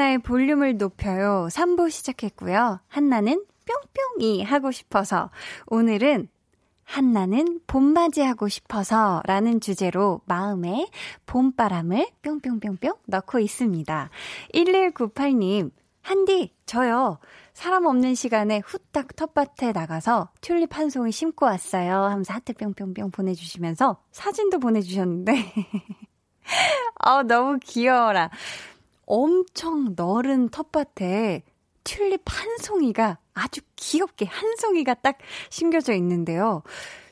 한나의 볼륨을 높여요. 3부 시작했고요. 한나는 뿅뿅이 하고 싶어서 오늘은 한나는 봄맞이 하고 싶어서 라는 주제로 마음에 봄바람을 뿅뿅뿅뿅 넣고 있습니다. 1198님, 한디, 저요. 사람 없는 시간에 후딱 텃밭에 나가서 튤립 한 송이 심고 왔어요. 하면서 하트 뿅뿅뿅 보내주시면서 사진도 보내주셨는데. 아, 너무 귀여워라. 엄청 넓은 텃밭에 튤립 한 송이가 아주 귀엽게 한 송이가 딱 심겨져 있는데요.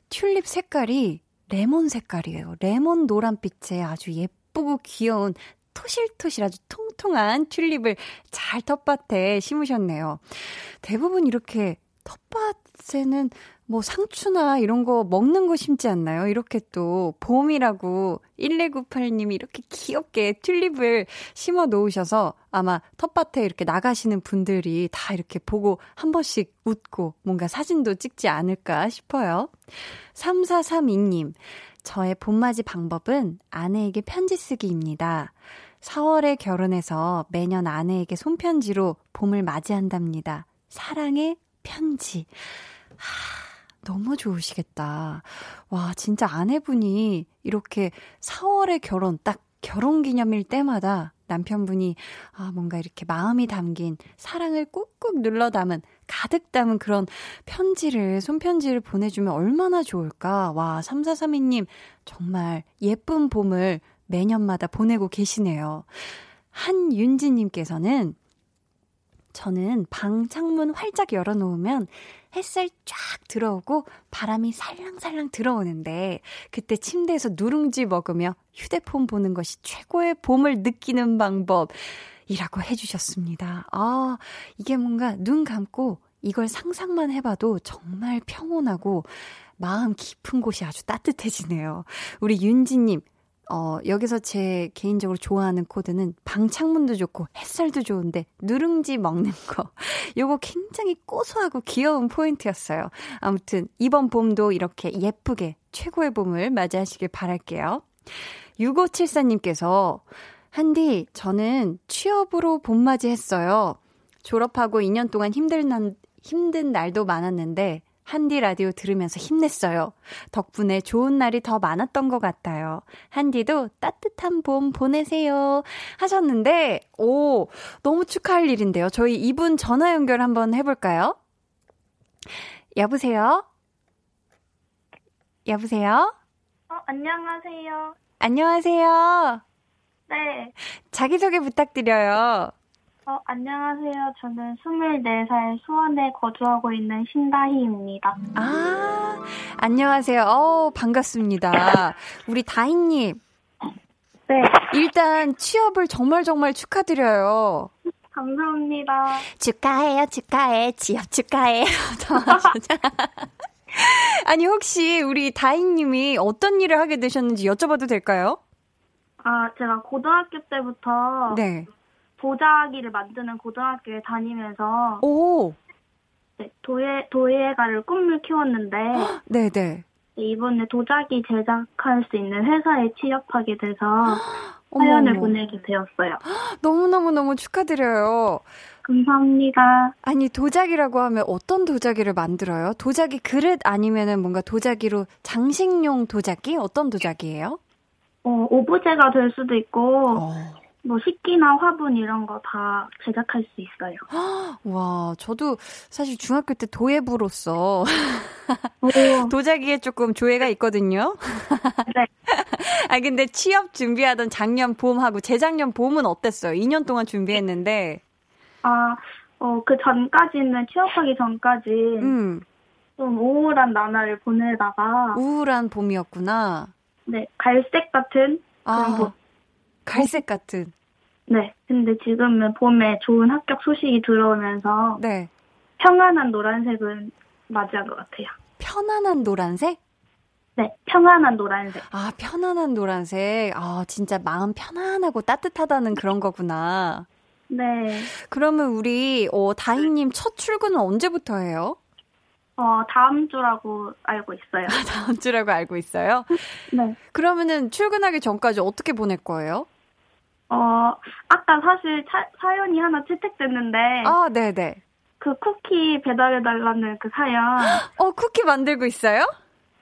튤립 색깔이 레몬 색깔이에요. 레몬 노란빛에 아주 예쁘고 귀여운 토실토실 아주 통통한 튤립을 잘 텃밭에 심으셨네요. 대부분 이렇게 텃밭에는 뭐 상추나 이런 거 먹는 거 심지 않나요? 이렇게 또 봄이라고 1198님이 이렇게 귀엽게 튤립을 심어 놓으셔서 아마 텃밭에 이렇게 나가시는 분들이 다 이렇게 보고 한 번씩 웃고 뭔가 사진도 찍지 않을까 싶어요. 3432님, 저의 봄맞이 방법은 아내에게 편지 쓰기입니다. 4월에 결혼해서 매년 아내에게 손편지로 봄을 맞이한답니다. 사랑의 편지. 하, 너무 좋으시겠다. 와, 진짜 아내분이 이렇게 4월에 결혼, 딱 결혼 기념일 때마다 남편분이 아, 뭔가 이렇게 마음이 담긴 사랑을 꾹꾹 눌러 담은 가득 담은 그런 편지를, 손편지를 보내주면 얼마나 좋을까. 와, 3432님, 정말 예쁜 봄을 매년마다 보내고 계시네요. 한윤지님께서는 저는 방 창문 활짝 열어놓으면 햇살 쫙 들어오고 바람이 살랑살랑 들어오는데 그때 침대에서 누룽지 먹으며 휴대폰 보는 것이 최고의 봄을 느끼는 방법이라고 해주셨습니다. 아, 이게 뭔가 눈 감고 이걸 상상만 해봐도 정말 평온하고 마음 깊은 곳이 아주 따뜻해지네요. 우리 윤지님, 어, 여기서 제 개인적으로 좋아하는 코드는 방 창문도 좋고 햇살도 좋은데 누룽지 먹는 거. 요거 굉장히 고소하고 귀여운 포인트였어요. 아무튼 이번 봄도 이렇게 예쁘게 최고의 봄을 맞이하시길 바랄게요. 6574님께서 한디, 저는 취업으로 봄맞이 했어요. 졸업하고 2년 동안 힘든, 날, 힘든 날도 많았는데 한디 라디오 들으면서 힘냈어요. 덕분에 좋은 날이 더 많았던 것 같아요. 한디도 따뜻한 봄 보내세요. 하셨는데, 오, 너무 축하할 일인데요. 저희 이분 전화 연결 한번 해볼까요? 여보세요? 여보세요? 어, 안녕하세요. 안녕하세요. 네. 자기소개 부탁드려요. 어, 안녕하세요. 저는 24살 수원에 거주하고 있는 신다희입니다. 아, 안녕하세요. 어, 반갑습니다. 우리 다희님. 네. 일단 취업을 정말 정말 축하드려요. 감사합니다. 축하해요, 축하해. 취업 축하해. 아니, 혹시 우리 다인님이 어떤 일을 하게 되셨는지 여쭤봐도 될까요? 아, 제가 고등학교 때부터 네. 도자기를 만드는 고등학교에 다니면서 오. 네, 도예 도예가를 꿈을 키웠는데 네네. 네. 이번에 도자기 제작할 수 있는 회사에 취업하게 돼서 사연을. 보내게 되었어요. 너무너무너무 축하드려요. 감사합니다. 아니, 도자기라고 하면 어떤 도자기를 만들어요? 도자기 그릇 아니면은 뭔가 도자기로 장식용 도자기? 어떤 도자기예요? 어, 오브제가 될 수도 있고, 어. 뭐 식기나 화분 이런 거 다 제작할 수 있어요. 와, 저도 사실 중학교 때 도예부로서 도자기에 조금 조예가 있거든요. 네. 아 근데 취업 준비하던 작년 봄하고 재작년 봄은 어땠어요? 2년 동안 준비했는데. 아, 어, 그 전까지는 취업하기 전까지 음. 좀 우울한 나날을 보내다가 우울한 봄이었구나. 네, 갈색 같은 아, 봄. 갈색 같은. 네. 근데 지금은 봄에 좋은 합격 소식이 들어오면서 네. 평안한 노란색은 맞이한 것 같아요. 편안한 노란색? 네, 평안한 노란색. 아, 편안한 노란색. 아, 진짜 마음 편안하고 따뜻하다는 그런 거구나. 네. 그러면 우리 어, 다희님 첫 출근은 언제부터 해요? 어, 다음 주라고 알고 있어요. 다음 주라고 알고 있어요? 네. 그러면은 출근하기 전까지 어떻게 보낼 거예요? 어, 아까 사실 차, 사연이 하나 채택됐는데. 아, 네네. 그 쿠키 배달해달라는 그 사연. 어, 쿠키 만들고 있어요?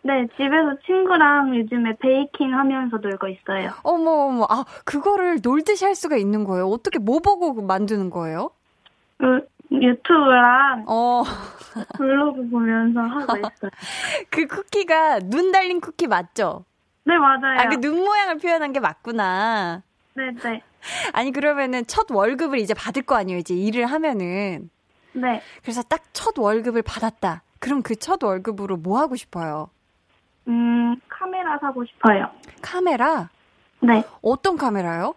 네, 집에서 친구랑 요즘에 베이킹 하면서 놀고 있어요. 어머, 어머. 아, 그거를 놀듯이 할 수가 있는 거예요? 어떻게, 뭐 보고 만드는 거예요? 그, 유튜브랑. 어. 블로그 보면서 하고 있어요. 그 쿠키가 눈 달린 쿠키 맞죠? 네, 맞아요. 아, 그 눈 모양을 표현한 게 맞구나. 네, 네. 아니, 그러면은 첫 월급을 이제 받을 거 아니에요, 이제 일을 하면은. 네. 그래서 딱 첫 월급을 받았다. 그럼 그 첫 월급으로 뭐 하고 싶어요? 음, 카메라 사고 싶어요. 카메라? 네. 어떤 카메라요?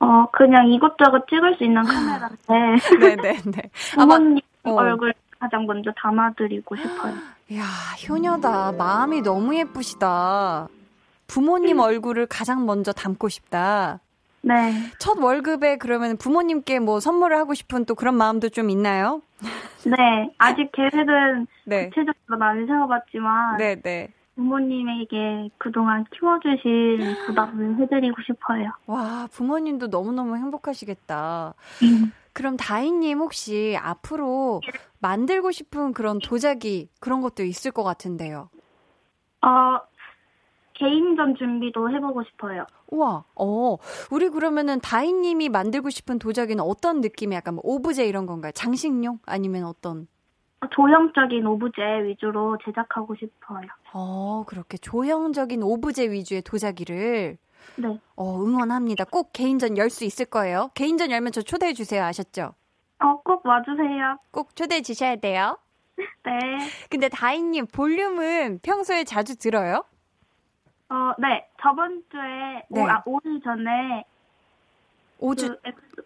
어, 그냥 이것저것 찍을 수 있는 카메라인데. 네네네. 부모님 아, 어. 얼굴 가장 먼저 담아드리고 싶어요. 이야, 효녀다. 마음이 너무 예쁘시다. 부모님 음. 얼굴을 가장 먼저 담고 싶다. 네. 첫 월급에 그러면 부모님께 뭐 선물을 하고 싶은 또 그런 마음도 좀 있나요? 네. 아직 계획은 네. 구체적으로 많이 세워봤지만. 네, 네. 부모님에게 그동안 키워주신 부담을 해드리고 싶어요. 와, 부모님도 너무너무 행복하시겠다. 그럼 다희님 혹시 앞으로 만들고 싶은 그런 도자기 그런 것도 있을 것 같은데요? 어, 개인전 준비도 해보고 싶어요. 우와, 어, 우리 그러면은 다희님이 만들고 싶은 도자기는 어떤 느낌의 약간 뭐 오브제 이런 건가요? 장식용? 아니면 어떤? 조형적인 오브제 위주로 제작하고 싶어요. 어, 그렇게 조형적인 오브제 위주의 도자기를 네. 어, 응원합니다. 꼭 개인전 열 수 있을 거예요. 개인전 열면 저 초대해 주세요. 아셨죠? 어, 꼭 와주세요. 꼭 초대해 주셔야 돼요. 네. 근데 다희님 볼륨은 평소에 자주 들어요? 어, 네. 저번 주에 네. 오, 아, 5일 전에 5주 그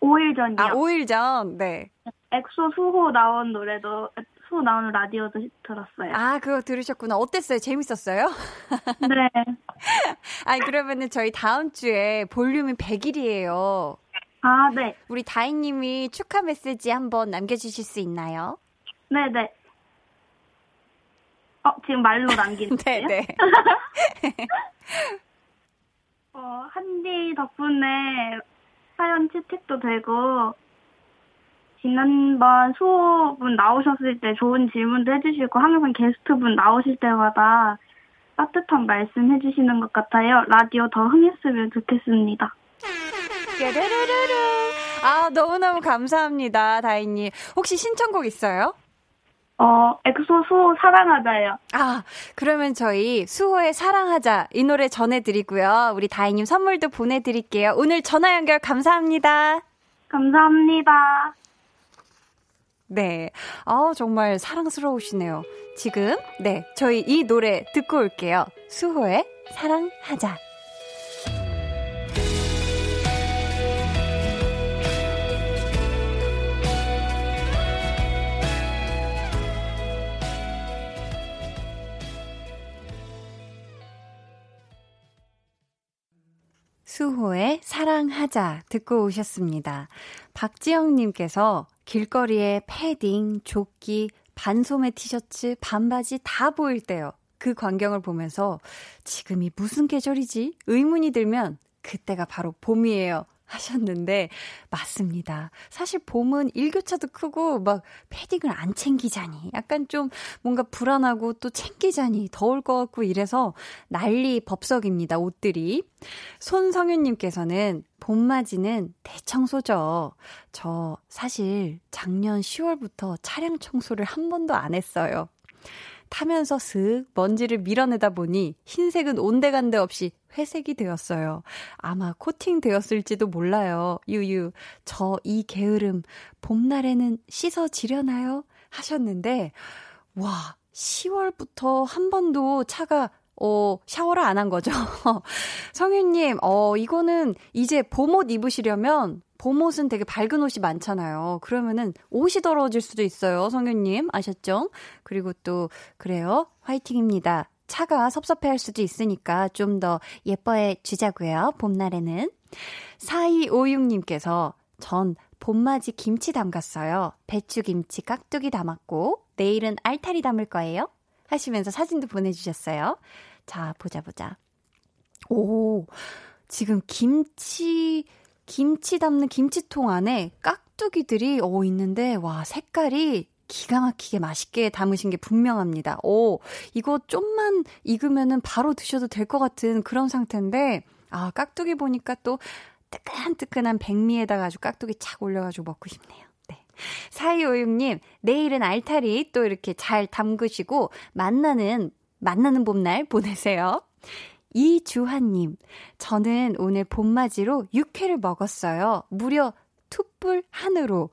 5일 전이요. 아, 5일 전. 네. 엑소 수호 나온 노래도 수호 나오는 라디오도 들었어요. 아, 그거 들으셨구나. 어땠어요? 재밌었어요? 네. 아니, 그러면은 저희 다음 주에 볼륨이 100일이에요. 아, 네. 우리 다희님이 축하 메시지 한번 남겨주실 수 있나요? 네네. 네. 어, 지금 말로 남기는 네, 네. 어, 한디 덕분에 사연 채택도 되고, 지난번 수호분 나오셨을 때 좋은 질문도 해주시고, 항상 게스트분 나오실 때마다 따뜻한 말씀 해주시는 것 같아요. 라디오 더 흥했으면 좋겠습니다. 아, 너무너무 감사합니다, 다희님. 혹시 신청곡 있어요? 어, 엑소 수호 사랑하자요. 아, 그러면 저희 수호의 사랑하자 이 노래 전해드리고요. 우리 다희님 선물도 보내드릴게요. 오늘 전화 연결 감사합니다. 감사합니다. 네. 아, 정말 사랑스러우시네요. 지금, 네. 저희 이 노래 듣고 올게요. 수호의 사랑하자. 수호의 사랑하자 듣고 오셨습니다. 박지영님께서 길거리에 패딩, 조끼, 반소매 티셔츠, 반바지 다 보일 때요. 그 광경을 보면서 지금이 무슨 계절이지? 의문이 들면 그때가 바로 봄이에요. 하셨는데 맞습니다. 사실 봄은 일교차도 크고 막 패딩을 안 챙기자니 약간 좀 뭔가 불안하고 또 챙기자니 더울 것 같고 이래서 난리 법석입니다. 옷들이. 손성윤 님께서는 봄맞이는 대청소죠. 저 사실 작년 10월부터 차량 청소를 한 번도 안 했어요. 타면서 슥 먼지를 밀어내다 보니 흰색은 온데간데 없이 회색이 되었어요. 아마 코팅 되었을지도 몰라요. 유유, 저 이 게으름 봄날에는 씻어지려나요? 하셨는데, 와, 10월부터 한 번도 차가 어, 샤워를 안 한 거죠. 성윤님, 어, 이거는 이제 봄옷 입으시려면 봄옷은 되게 밝은 옷이 많잖아요. 그러면은 옷이 더러워질 수도 있어요. 성윤님, 아셨죠? 그리고 또, 그래요. 화이팅입니다. 차가 섭섭해 할 수도 있으니까 좀 더 예뻐해 주자고요. 봄날에는. 4256님께서 전 봄맞이 김치 담갔어요. 배추김치 깍두기 담았고 내일은 알타리 담을 거예요. 하시면서 사진도 보내주셨어요. 자, 보자, 보자. 오, 지금 김치, 김치 담는 김치통 안에 깍두기들이, 오, 있는데, 와, 색깔이 기가 막히게 맛있게 담으신 게 분명합니다. 오, 이거 좀만 익으면은 바로 드셔도 될 것 같은 그런 상태인데, 아, 깍두기 보니까 또 뜨끈뜨끈한 백미에다가 아주 깍두기 착 올려가지고 먹고 싶네요. 네. 4256님, 내일은 알타리 또 이렇게 잘 담그시고, 만나는, 만나는 봄날 보내세요. 이주환님, 저는 오늘 봄맞이로 육회를 먹었어요. 무려 툭불 한으로.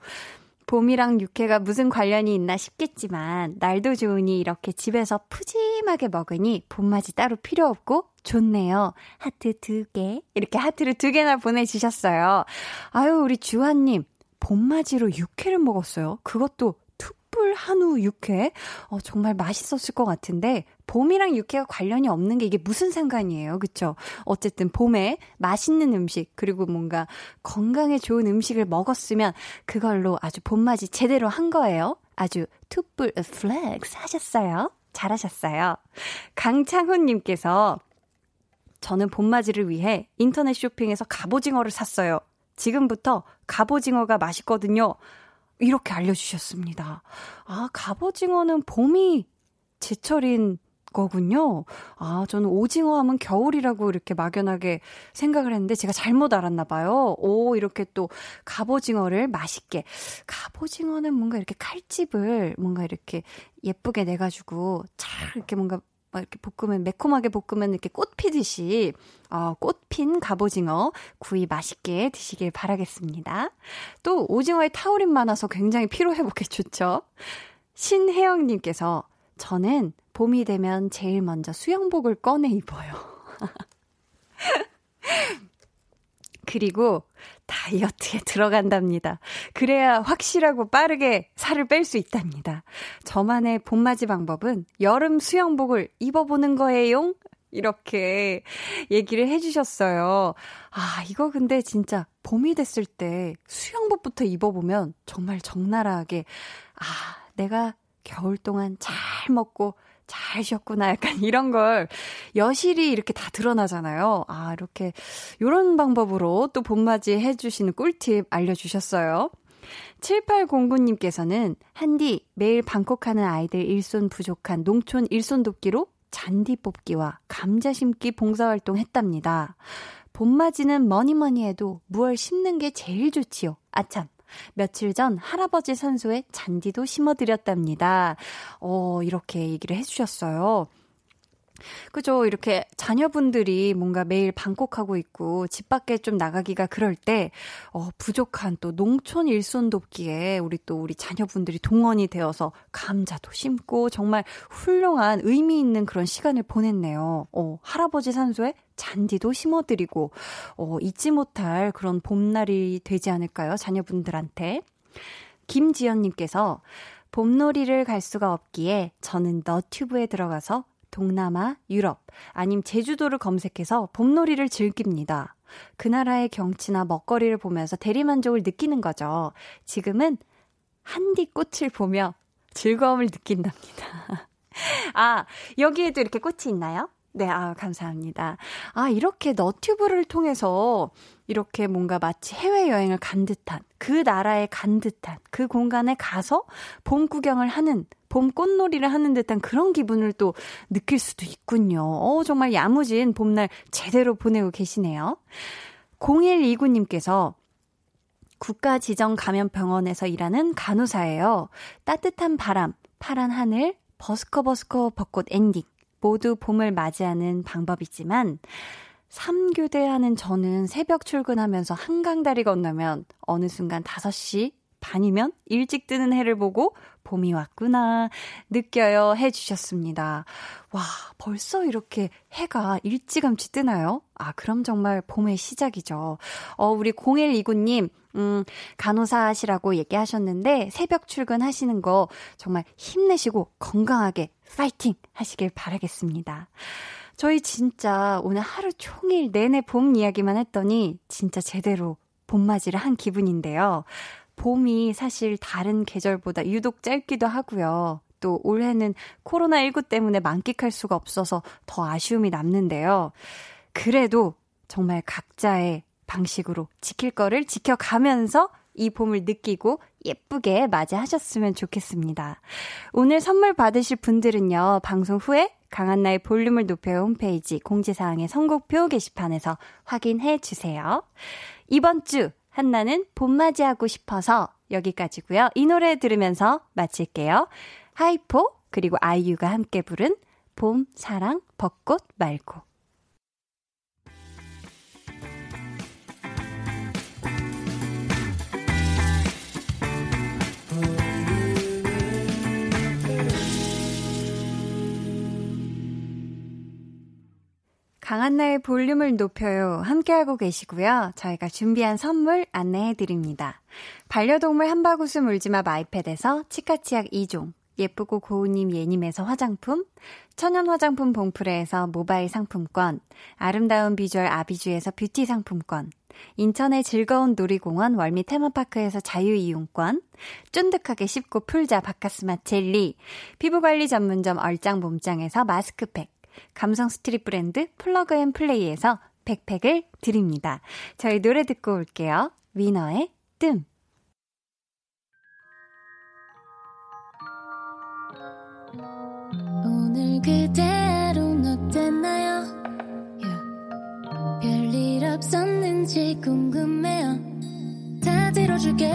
봄이랑 육회가 무슨 관련이 있나 싶겠지만 날도 좋으니 이렇게 집에서 푸짐하게 먹으니 봄맞이 따로 필요 없고 좋네요. 하트 두 개. 이렇게 하트를 두 개나 보내주셨어요. 아유, 우리 주환님. 봄맞이로 육회를 먹었어요. 그것도 투뿔 한우 육회. 어, 정말 맛있었을 것 같은데, 봄이랑 육회가 관련이 없는 게 이게 무슨 상관이에요. 그쵸? 어쨌든 봄에 맛있는 음식, 그리고 뭔가 건강에 좋은 음식을 먹었으면 그걸로 아주 봄맞이 제대로 한 거예요. 아주 투뿔 flex 하셨어요. 잘하셨어요. 강창훈님께서 저는 봄맞이를 위해 인터넷 쇼핑에서 갑오징어를 샀어요. 지금부터 갑오징어가 맛있거든요. 이렇게 알려주셨습니다. 아, 갑오징어는 봄이 제철인 거군요. 아, 저는 오징어 하면 겨울이라고 이렇게 막연하게 생각을 했는데 제가 잘못 알았나 봐요. 오, 이렇게 또 갑오징어를 맛있게. 갑오징어는 뭔가 이렇게 칼집을 뭔가 이렇게 예쁘게 내가지고 잘 이렇게 뭔가 막 이렇게 볶으면 매콤하게 볶으면 이렇게 꽃 피듯이 어, 꽃핀 갑오징어 구이 맛있게 드시길 바라겠습니다. 또 오징어에 타우린 많아서 굉장히 피로 회복에 좋죠. 신혜영 님께서 저는 봄이 되면 제일 먼저 수영복을 꺼내 입어요. 그리고 다이어트에 들어간답니다. 그래야 확실하고 빠르게 살을 뺄 수 있답니다. 저만의 봄맞이 방법은 여름 수영복을 입어보는 거예요. 이렇게 얘기를 해주셨어요. 아, 이거 근데 진짜 봄이 됐을 때 수영복부터 입어보면 정말 적나라하게, 아, 내가 겨울 동안 잘 먹고 잘 쉬었구나. 약간 이런 걸 여실히 이렇게 다 드러나잖아요. 아, 이렇게 요런 방법으로 또 봄맞이 해주시는 꿀팁 알려주셨어요. 7809님께서는 한디 매일 방콕하는 아이들 일손 부족한 농촌 일손 돕기로 잔디 뽑기와 감자 심기 봉사활동 했답니다. 봄맞이는 뭐니 뭐니 해도 무얼 심는 게 제일 좋지요. 아참, 며칠 전 할아버지 산소에 잔디도 심어드렸답니다. 어, 이렇게 얘기를 해주셨어요. 그죠. 이렇게 자녀분들이 뭔가 매일 방콕하고 있고 집 밖에 좀 나가기가 그럴 때, 어, 부족한 또 농촌 일손 돕기에 우리 또 우리 자녀분들이 동원이 되어서 감자도 심고 정말 훌륭한 의미 있는 그런 시간을 보냈네요. 어, 할아버지 산소에 잔디도 심어드리고, 어, 잊지 못할 그런 봄날이 되지 않을까요? 자녀분들한테. 김지연님께서 봄놀이를 갈 수가 없기에 저는 너튜브에 들어가서 동남아, 유럽, 아님 제주도를 검색해서 봄놀이를 즐깁니다. 그 나라의 경치나 먹거리를 보면서 대리만족을 느끼는 거죠. 지금은 한디 꽃을 보며 즐거움을 느낀답니다. 아, 여기에도 이렇게 꽃이 있나요? 네, 아, 감사합니다. 아, 이렇게 너튜브를 통해서 이렇게 뭔가 마치 해외여행을 간 듯한, 그 나라에 간 듯한, 그 공간에 가서 봄 구경을 하는, 봄 꽃놀이를 하는 듯한 그런 기분을 또 느낄 수도 있군요. 어, 정말 야무진 봄날 제대로 보내고 계시네요. 0129님께서 국가 지정 감염병원에서 일하는 간호사예요. 따뜻한 바람, 파란 하늘, 버스커버스커 벚꽃 엔딩. 모두 봄을 맞이하는 방법이지만 3교대 하는 저는 새벽 출근하면서 한강다리 건너면 어느 순간 5시 반이면 일찍 뜨는 해를 보고 봄이 왔구나 느껴요 해주셨습니다. 와, 벌써 이렇게 해가 일찌감치 뜨나요? 아, 그럼 정말 봄의 시작이죠. 어, 우리 0129님, 음, 간호사 하시라고 얘기하셨는데 새벽 출근하시는 거 정말 힘내시고 건강하게 파이팅 하시길 바라겠습니다. 저희 진짜 오늘 하루 종일 내내 봄 이야기만 했더니 진짜 제대로 봄맞이를 한 기분인데요. 봄이 사실 다른 계절보다 유독 짧기도 하고요. 또 올해는 코로나19 때문에 만끽할 수가 없어서 더 아쉬움이 남는데요. 그래도 정말 각자의 방식으로 지킬 거를 지켜가면서 이 봄을 느끼고 예쁘게 맞이하셨으면 좋겠습니다. 오늘 선물 받으실 분들은요, 방송 후에 강한나의 볼륨을 높여 홈페이지 공지사항의 선곡표 게시판에서 확인해 주세요. 이번 주 한나는 봄맞이하고 싶어서 여기까지고요. 이 노래 들으면서 마칠게요. 하이포 그리고 아이유가 함께 부른 봄, 사랑, 벚꽃 말고. 강한나의 볼륨을 높여요. 함께하고 계시고요. 저희가 준비한 선물 안내해 드립니다. 반려동물 한바구스 물지마 마이패드에서 치카치약 2종, 예쁘고 고운님 예님에서 화장품, 천연 화장품 봉프레에서 모바일 상품권, 아름다운 비주얼 아비주에서 뷰티 상품권, 인천의 즐거운 놀이공원 월미 테마파크에서 자유이용권, 쫀득하게 씹고 풀자 박카스맛 젤리, 피부관리 전문점 얼짱 몸짱에서 마스크팩, 감성 street 브랜드 플러그 앤 플레이에서 백팩을 드립니다. 저희 노래 듣고 올게요. 위너의 뜸. 오늘 그대로는 어땠나요? Yeah. 별일 없었는지 궁금해요. 다 들어줄게요.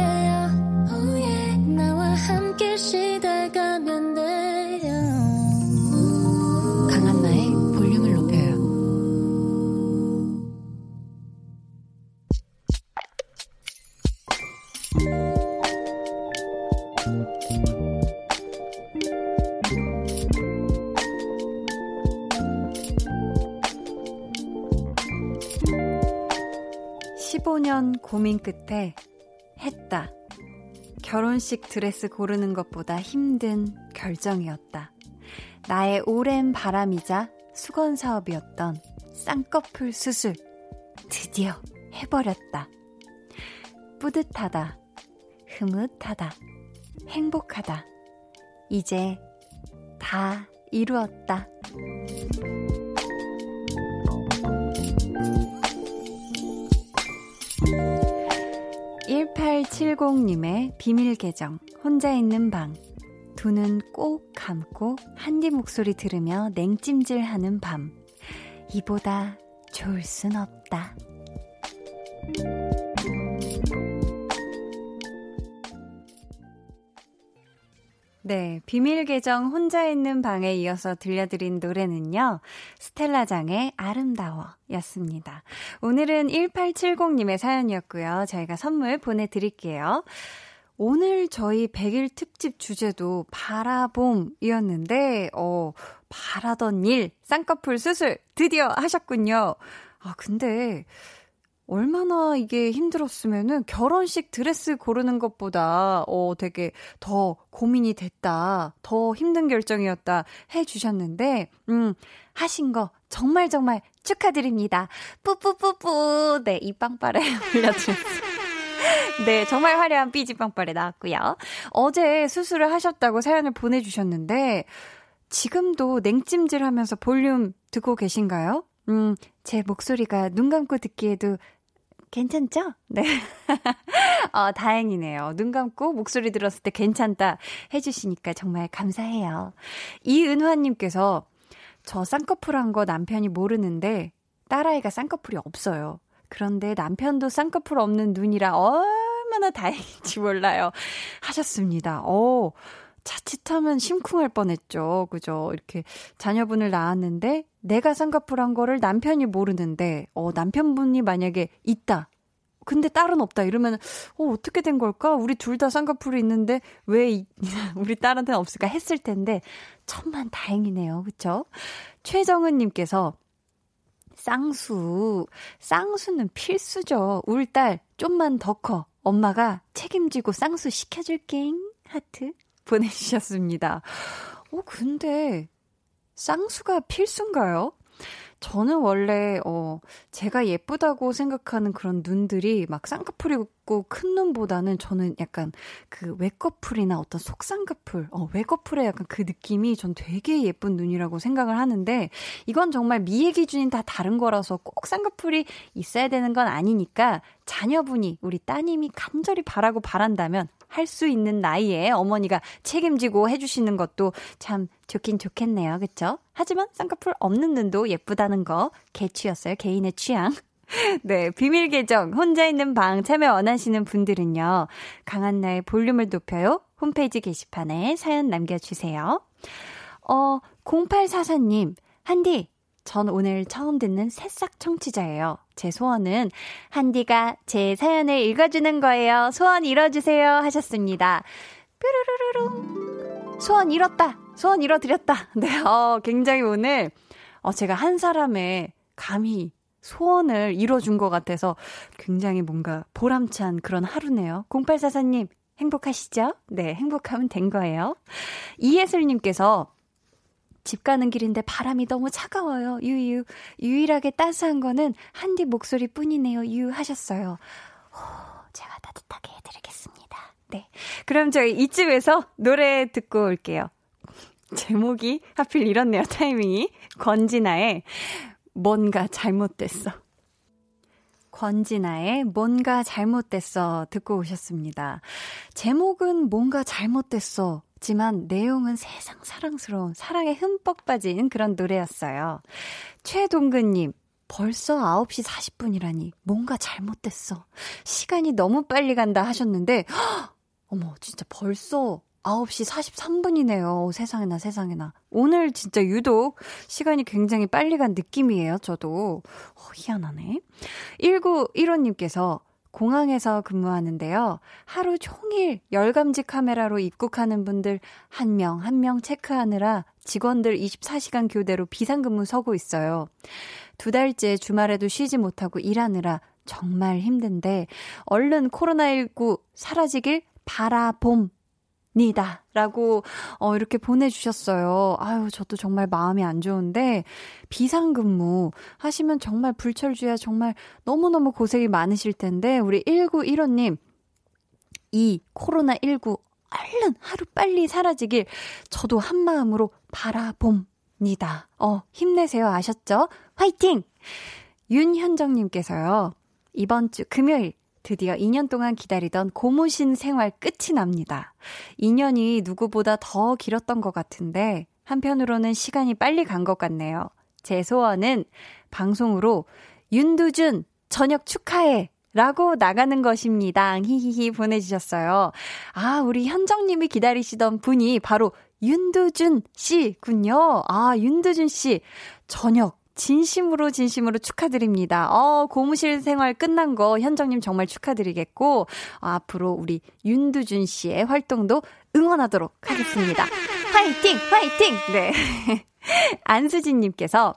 Oh yeah. 나와 함께 쉬다가면 돼 15년 고민 끝에 했다. 결혼식 드레스 고르는 것보다 힘든 결정이었다. 나의 오랜 바람이자 수건 사업이었던 쌍꺼풀 수술. 드디어 해버렸다. 뿌듯하다. 흐뭇하다. 행복하다. 이제 다 이루었다. 1870님의 비밀 계정, 혼자 있는 방. 두 눈 꼭 감고 한디 목소리 들으며 냉찜질 하는 밤. 이보다 좋을 순 없다. 네, 비밀 계정 혼자 있는 방에 이어서 들려드린 노래는요, 스텔라장의 아름다워 였습니다. 오늘은 1870님의 사연이었고요. 저희가 선물 보내드릴게요. 오늘 저희 100일 특집 주제도 바라봄이었는데, 어, 바라던 일, 쌍꺼풀 수술 드디어 하셨군요. 아, 근데, 얼마나 이게 힘들었으면은 결혼식 드레스 고르는 것보다 어 되게 더 고민이 됐다. 더 힘든 결정이었다 해 주셨는데 음 하신 거 정말 정말 축하드립니다. 뿌뿌뿌뿌. 네, 이 빵빠레 올려주세요. 네, 정말 화려한 삐지 빵빠레 나왔고요. 어제 수술을 하셨다고 사연을 보내주셨는데, 지금도 냉찜질 하면서 볼륨 듣고 계신가요? 음, 제 목소리가 눈 감고 듣기에도 괜찮죠? 네. 어, 다행이네요. 눈 감고 목소리 들었을 때 괜찮다 해주시니까 정말 감사해요. 이은화님께서 저 쌍꺼풀 한 거 남편이 모르는데 딸아이가 쌍꺼풀이 없어요. 그런데 남편도 쌍꺼풀 없는 눈이라 얼마나 다행인지 몰라요. 하셨습니다. 어, 자칫하면 심쿵할 뻔했죠. 그죠? 이렇게 자녀분을 낳았는데 내가 쌍꺼풀한 거를 남편이 모르는데 어 남편분이 만약에 있다. 근데 딸은 없다 이러면 어 어떻게 된 걸까? 우리 둘 다 쌍꺼풀이 있는데 왜 이, 우리 딸한테는 없을까 했을 텐데 천만 다행이네요. 그쵸 최정은 님께서 쌍수 쌍수는 필수죠. 울딸 좀만 더 커. 엄마가 책임지고 쌍수 시켜줄게. 하트. 보내주셨습니다. 어, 근데, 쌍수가 필수인가요? 저는 원래, 어, 제가 예쁘다고 생각하는 그런 눈들이 막 쌍꺼풀이 있고 큰 눈보다는 저는 약간 그 외꺼풀이나 어떤 속쌍꺼풀, 어, 외꺼풀의 약간 그 느낌이 전 되게 예쁜 눈이라고 생각을 하는데 이건 정말 미의 기준이 다 다른 거라서 꼭 쌍꺼풀이 있어야 되는 건 아니니까 자녀분이 우리 따님이 간절히 바라고 바란다면 할 수 있는 나이에 어머니가 책임지고 해주시는 것도 참 좋긴 좋겠네요. 그쵸? 하지만 쌍꺼풀 없는 눈도 예쁘다는 거 개취였어요. 개인의 취향. 네, 비밀 계정 혼자 있는 방 참여 원하시는 분들은요. 강한나의 볼륨을 높여요. 홈페이지 게시판에 사연 남겨주세요. 어, 0844님, 한디, 전 오늘 처음 듣는 새싹 청취자예요. 제 소원은 한디가 제 사연을 읽어주는 거예요. 소원 이뤄주세요. 하셨습니다. 뾰루루루루. 소원 이뤘다. 소원 이뤄드렸다. 네, 어, 굉장히 오늘, 어, 제가 한 사람의 감히 소원을 이뤄준 것 같아서 굉장히 뭔가 보람찬 그런 하루네요. 0844님, 행복하시죠? 네, 행복하면 된 거예요. 이예슬님께서 집 가는 길인데 바람이 너무 차가워요. 유유. 유일하게 따스한 거는 한디 목소리 뿐이네요. 유 하셨어요. 호, 제가 따뜻하게 해드리겠습니다. 네. 그럼 저희 이쯤에서 노래 듣고 올게요. 제목이 하필 이렇네요. 타이밍이. 권진아의 뭔가 잘못됐어. 권진아의 뭔가 잘못됐어 듣고 오셨습니다. 제목은 뭔가 잘못됐어 지만 내용은 세상 사랑스러운 사랑에 흠뻑 빠진 그런 노래였어요. 최동근님, 벌써 9시 40분이라니 뭔가 잘못됐어. 시간이 너무 빨리 간다 하셨는데, 헉! 어머, 진짜 벌써 9시 43분이네요. 세상에나 세상에나. 오늘 진짜 유독 시간이 굉장히 빨리 간 느낌이에요. 저도. 어, 희한하네. 1915님께서 공항에서 근무하는데요. 하루 종일 열감지 카메라로 입국하는 분들 한명 한 명 체크하느라 직원들 24시간 교대로 비상근무 서고 있어요. 두 달째 주말에도 쉬지 못하고 일하느라 정말 힘든데 얼른 코로나19 사라지길 바라봄 니다. 라고, 어, 이렇게 보내주셨어요. 아유, 저도 정말 마음이 안 좋은데, 비상근무 하시면 정말 불철주야 정말 너무너무 고생이 많으실 텐데, 우리 1915님, 이 코로나19 얼른 하루 빨리 사라지길 저도 한마음으로 바라봅니다. 어, 힘내세요. 아셨죠? 화이팅! 윤현정님께서요, 이번 주 금요일 드디어 2년 동안 기다리던 고무신 생활 끝이 납니다. 2년이 누구보다 더 길었던 것 같은데 한편으로는 시간이 빨리 간 것 같네요. 제 소원은 방송으로 윤두준 저녁 축하해 라고 나가는 것입니다. 히히히 보내주셨어요. 아, 우리 현정님이 기다리시던 분이 바로 윤두준 씨군요. 아, 윤두준 씨. 저녁 진심으로 진심으로 축하드립니다. 어, 고무실 생활 끝난 거 현정님 정말 축하드리겠고 어, 앞으로 우리 윤두준 씨의 활동도 응원하도록 하겠습니다. 화이팅! 화이팅! 네. 안수진님께서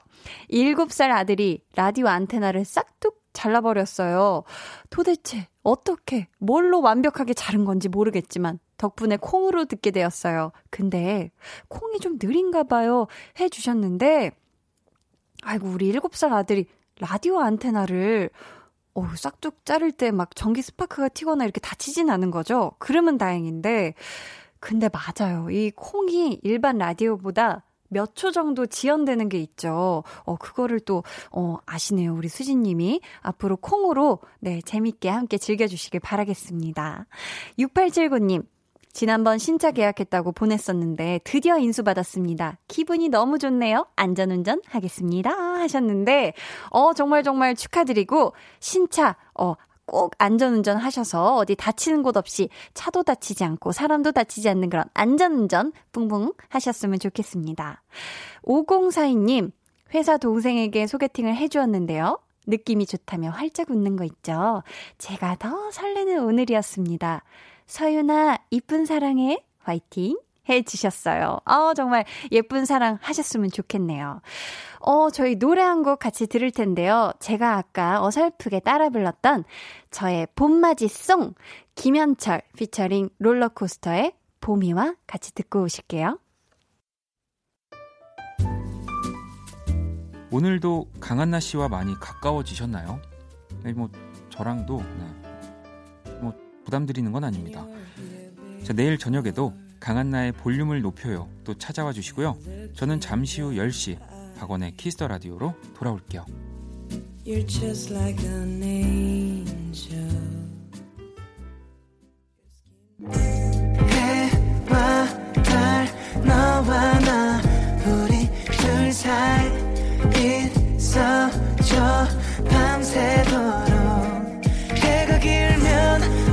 7살 아들이 라디오 안테나를 싹둑 잘라버렸어요. 도대체 어떻게, 뭘로 완벽하게 자른 건지 모르겠지만 덕분에 콩으로 듣게 되었어요. 근데 콩이 좀 느린가 봐요. 해주셨는데 아이고, 우리 7살 아들이 라디오 안테나를 어, 싹둑 자를 때 막 전기 스파크가 튀거나 이렇게 다치진 않은 거죠? 그러면 다행인데, 근데 맞아요. 이 콩이 일반 라디오보다 몇 초 정도 지연되는 게 있죠. 어, 그거를 또, 어, 아시네요. 우리 수진님이. 앞으로 콩으로, 네, 재밌게 함께 즐겨주시길 바라겠습니다. 6879님, 지난번 신차 계약했다고 보냈었는데 드디어 인수받았습니다. 기분이 너무 좋네요. 안전운전 하겠습니다. 하셨는데, 어, 정말 정말 축하드리고, 신차, 어, 꼭 안전운전 하셔서 어디 다치는 곳 없이 차도 다치지 않고 사람도 다치지 않는 그런 안전운전 뿡뿡 하셨으면 좋겠습니다. 5042님, 회사 동생에게 소개팅을 해주었는데요. 느낌이 좋다며 활짝 웃는 거 있죠? 제가 더 설레는 오늘이었습니다. 서윤아, 이쁜 사랑해. 화이팅. 해주셨어요. 어, 정말 예쁜 사랑 하셨으면 좋겠네요. 어, 저희 노래 한 곡 같이 들을 텐데요. 제가 아까 어설프게 따라 불렀던 저의 봄맞이 송, 김현철 피처링 롤러코스터의 봄이와 같이 듣고 오실게요. 오늘도 강한나 씨와 많이 가까워지셨나요? 네, 뭐 저랑도 네. 뭐 부담드리는 건 아닙니다. 자, 내일 저녁에도 강한나의 볼륨을 높여요. 또 찾아와 주시고요. 저는 잠시 후 10시 박원의 키스 더 라디오로 돌아올게요. 밤새도록 해가 길면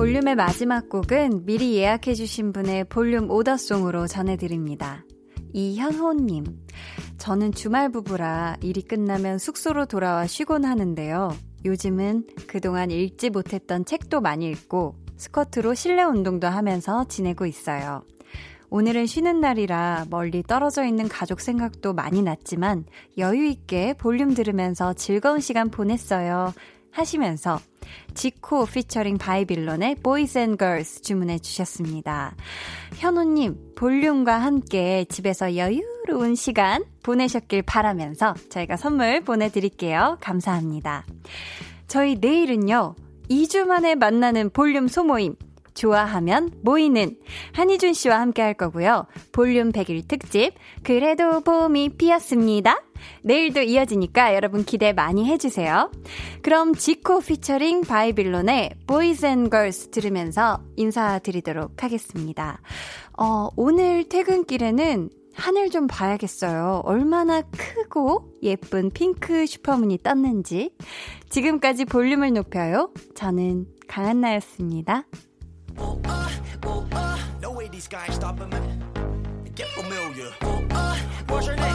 볼륨의 마지막 곡은 미리 예약해주신 분의 볼륨 오더송으로 전해드립니다. 이현호님, 저는 주말 부부라 일이 끝나면 숙소로 돌아와 쉬곤 하는데요. 요즘은 그동안 읽지 못했던 책도 많이 읽고 스커트로 실내 운동도 하면서 지내고 있어요. 오늘은 쉬는 날이라 멀리 떨어져 있는 가족 생각도 많이 났지만 여유 있게 볼륨 들으면서 즐거운 시간 보냈어요. 하시면서 지코 피처링 바이빌런의 Boys and Girls 주문해 주셨습니다. 현우님, 볼륨과 함께 집에서 여유로운 시간 보내셨길 바라면서 저희가 선물 보내드릴게요. 감사합니다. 저희 내일은요, 2주 만에 만나는 볼륨 소모임. 좋아하면 모이는 한희준 씨와 함께 할 거고요. 볼륨 100일 특집 그래도 봄이 피었습니다. 내일도 이어지니까 여러분 기대 많이 해주세요. 그럼 지코 피처링 바이빌론의 Boys and Girls 들으면서 인사드리도록 하겠습니다. 어, 오늘 퇴근길에는 하늘 좀 봐야겠어요. 얼마나 크고 예쁜 핑크 슈퍼문이 떴는지. 지금까지 볼륨을 높여요. 저는 강한나였습니다. Oh, uh, oh, uh. No way these guys stopping me. Get familiar. Oh, uh, what's your name?